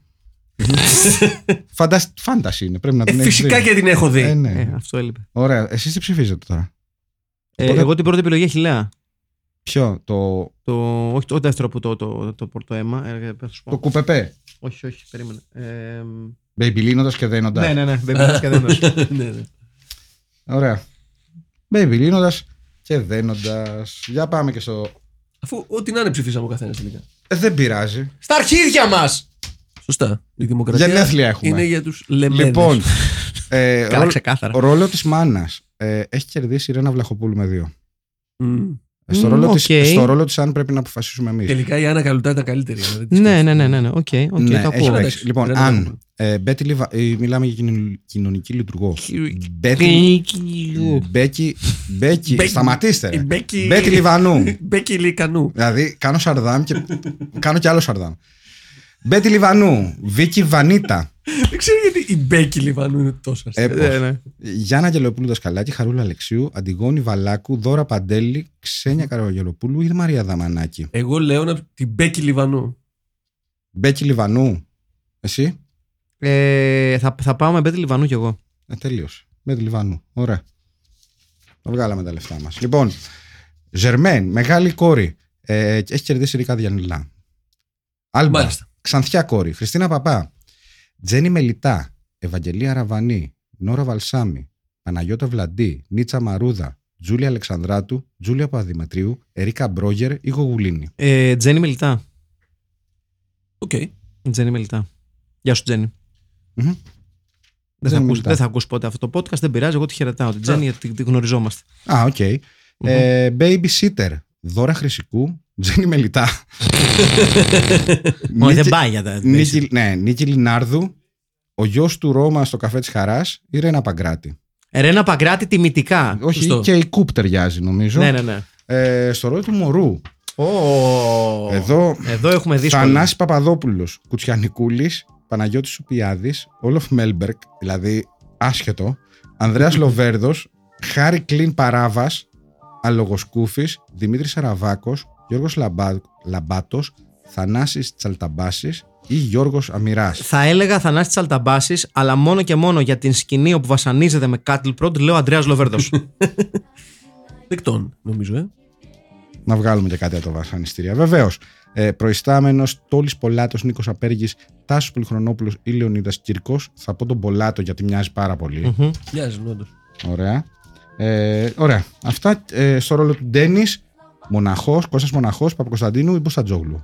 Φαντασ... Φάνταση είναι, πρέπει να Ε, την έχεις φυσικά δει. και την έχω δει. Ε, ναι. Ε, αυτό έλειπε. Ωραία. Εσείς τι ψηφίζετε τώρα; Ε, Οπότε- εγώ την πρώτη επιλογή Αχιλέα. Ποιο, το, Το, όχι το δεύτερο που το, το, το, το, αίμα. Ε, θα σου πω. το κουπεπέ. Όχι, όχι, περίμενε. Ε, Μπέιμπι και δένοντας. ναι, ναι, ναι, δεν μιλάς και δεν μιλάς. ναι, ναι. Ωραία. Μπέιμπι και δένοντας. Για πάμε και στο. Αφού ό,τι να είναι ψηφίσαμε ο καθένας τελικά. Ε, δεν πειράζει. Στα αρχίδια μας! Σωστά. Η δημοκρατία Γενέθλια έχουμε. είναι για τους λεμένες. Λοιπόν, ε, Καλά, ρόλο- ξεκάθαρα. ο ρόλο της μάνας ε, έχει κερδίσει η Ρένα Βλαχοπούλου με δύο. Μμ. Ε, Στο, Μμ, ρόλο οκ. της, στο ρόλο της αν πρέπει να αποφασίσουμε εμείς. Τελικά η Άννα Καλουτά ήταν καλύτερη. αλλά δεν της Ναι, σκέφτηκα. ναι, ναι, ναι, ναι. Οκ, οκ, ναι, το έχει ακούω. παίξει. Εντάξει, Λοιπόν, δεν αν είναι ε, Μπέτι Λιβα... ε, μιλάμε για κοινων- κοινωνική λειτουργό. Μπέτι, Μπέκι, Μπέκι, Μπέκι. σταματήστε ρε. Η Μπέκι- Μπέτι Λιβανού. Μπέκι Λικανού. δηλαδή κάνω Σαρδάμ και κάνω κι άλλο Σαρδάμ. Μπέτι Λιβανού, Βίκη Βανίτα, Δεν ξέρω γιατί η Μπέκι Λιβανού είναι τόσο αστεία. Έπος, Ναι, ναι. Γιάννα Αγγελοπούλου Δασκαλάκη, Χαρούλα Αλεξίου, Αντιγόνη Βαλάκου, Δώρα Παντέλη, Ξένια Καραγελοπούλου ή Μαρία Δαμανάκη. Εγώ λέω να... την Μπέκι Λιβανού. Μπέκι Λιβανού, εσύ; Ε, θα, θα πάω με Μπέτη Λιβανού κι εγώ. Ε, τελείωσε. Μπέτι Λιβανού. Ωραία. Τα βγάλαμε τα λεφτά μας. Λοιπόν, Ζερμέν, μεγάλη κόρη. Ε, έχει κερδίσει Ρίκα Διαλυνά. Άλμπα, Μάλιστα. Ξανθιά κόρη. Χριστίνα Παπά. Τζένι Μελιτά. Ευαγγελία Ραβανή. Νόρα Βαλσάμι. Παναγιώτα Βλαντή. Νίτσα Μαρούδα. Τζούλια Αλεξανδράτου. Τζούλια Παπαδημητρίου. Ερίκα Μπρόγερ. Ήγο Γουλίνη. Ε, Τζένι Μελιτά. Οκ. Τζένι Μελιτά. Γεια σου, Τζένι. Μμμ. Δεν θα, Τζένι ακούς, Μελιτά. δεν θα ακούς ποτέ αυτό το podcast, δεν πειράζει. Εγώ τη χαιρετάω. Την Τζένι γιατί τη γνωριζόμαστε. Α, οκ. Ε, babysitter. Δώρα Χρυσικού. Τζένι Μελιτά. Όχι, Νίκη- δεν πάει για τα. Νίκη, ναι, Νίκη Λινάρδου. Ο γιος του Ρώμα στο καφέ της Χαράς. Η Ρένα Παγκράτη. Ρένα Παγκράτη τιμητικά. Όχι, Σωστό. και η Κούπ ταιριάζει νομίζω. Ναι, ναι, ναι. Ε, στο ρόλο του Μωρού. Ω, Εδώ, Εδώ έχουμε δύσκολο. Θανάση Παπαδόπουλος, Κουτσιανικούλης, Παναγιώτης Σουπιάδης, Όλοφ Μέλμπερκ, δηλαδή άσχετο, Ανδρέας Λοβέρδος, Χάρη Κλίν Παράβας, Αλογοσκούφης, Δημήτρης Σαραβάκο, Γιώργο Λαμπάτος, Θανάσης Τσαλταμπάσης ή Γιώργος Αμυράς. Θα έλεγα Θανάσης Τσαλταμπάσης, αλλά μόνο και μόνο για την σκηνή όπου βασανίζεται με cattle prod, λέω Αντρέα Λοβέρδος. Δεκτών, νομίζω, ε. Να βγάλουμε και κάτι από το βασανιστήρια. Βεβαίως. Ε, Προϊστάμενος Τόλης Πολάτος Νίκος Απέργης, Τάσος Πολυχρονόπουλο ή Λεωνίδας Κυρκό. Θα πω τον Πολάτο γιατί μοιάζει πάρα πολύ. Μοιάζει, όντως. Ωραία. Ε, ωραία. Αυτά ε, στο ρόλο του Ντένις, Μοναχός, Κώστας Μοναχός, Παπακοσταντίνου ή Μποστατζόγλου.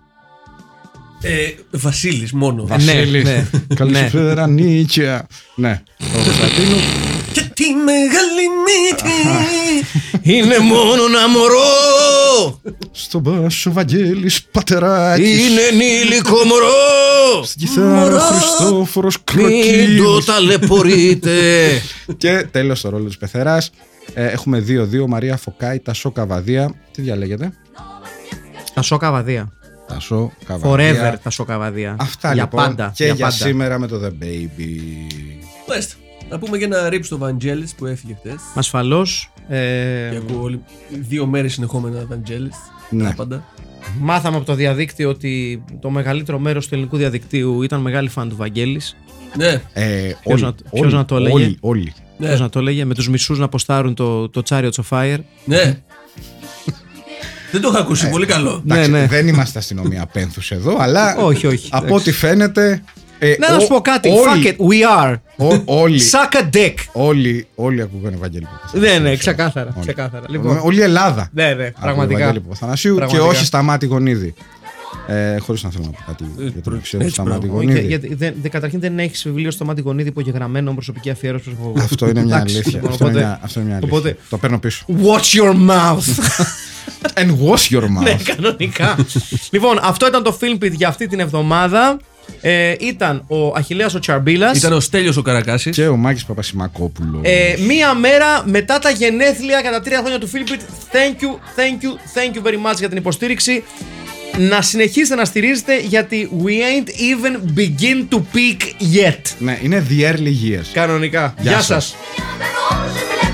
Ε, Βασίλης μόνο. Βασίλης. ναι. Καλησπέρα, Νίκια. Ναι. Ο Κωνσταντίνου. Και τη μεγάλη μύτη. Είναι μόνο ένα μωρό! Στον Πάσο Βαγγέλης Πατεράκης. Είναι ενήλικο μωρό! Στην κιθάρα ο Χριστόφορος Μην το Κροκίδης. ταλαιπωρείτε! Και τέλος στο ρόλος της Πεθεράς. Ε, έχουμε δύο-δύο. Μαρία Φωκάη, Τασό Καβαδία. Τι διαλέγετε; Τα σοκαβαδία. Τασό Καβαδία. Forever τα σοκαβαδία. Αυτά για λοιπόν πάντα. και για για, πάντα. σήμερα με το The Baby. Μάλιστα. Να πούμε και ένα ρίπ στο Vangelis που έφυγε χτες. Ασφαλώς. Και Ε, ακούω όλη, δύο μέρες συνεχόμενα Vangelis. Ναι. Πάντα. μάθαμε από το διαδίκτυο ότι το μεγαλύτερο μέρος του ελληνικού διαδικτύου ήταν μεγάλη φαν του Βαγγέλη. Ναι, Ε, Ποιος όλοι, να- ποιος όλοι, να το έλεγε; Όλοι, όλοι. ναι. Πώ να το έλεγε, με τους μισούς να αποστάρουν το, το Chariots of Fire; ναι. Δεν το είχα ακούσει. Πολύ καλό. Εντάξει, ναι. Δεν είμαστε αστυνομία πένθους εδώ, αλλά Όχι, όχι, από εντάξει. ό,τι φαίνεται. ε, Να ο- σου πω κάτι. όλοι- Fuck it, we are. ο- όλοι, Suck a dick. όλοι, όλοι ακούγανε Ευαγγέλη Παπαθανασίου. Ναι, ναι, ξεκάθαρα. Όλοι. ξεκάθαρα. Λοιπόν, Όλη η Ελλάδα. ναι, ναι, ακούγε πραγματικά. Ευαγγέλη Παπαθανασίου και Πραγματικά. όχι σταμάτη γονίδι. Ε, Χωρίς να θέλω να πω κάτι για τον ξέρω έτσι σταμάτη πράγμα. Όχι, γονίδι. γιατί δεν, δεν- καταρχήν δεν έχεις βιβλίο στο Μάτι Γονίδη υπογεγραμμένο προσωπική αφιέρωση προς εγώ. Αυτό είναι μια Εντάξει, αλήθεια. λοιπόν, Αυτό είναι οπότε- μια- Αυτό είναι μια αλήθεια. οπότε- Το παίρνω πίσω. Watch your mouth. And wash your mouth. ναι, κανονικά. λοιπόν, αυτό ήταν το Filmpit για αυτή την εβδομάδα. Ε, ήταν ο Αχιλέας ο Τσαρμπίλας. Ήταν ο Στέλιος ο Καρακάσης. Και ο Μάκης Παπασημακόπουλος. Ε, μία μέρα μετά τα γενέθλια κατά τρία χρόνια του Φίλιππιτ. Thank you, thank you, thank you very much για την υποστήριξη. Να συνεχίσετε να στηρίζετε γιατί we ain't even begin to peak yet. Ναι, είναι the early years. Κανονικά. Γεια Γεια σας. σας. Never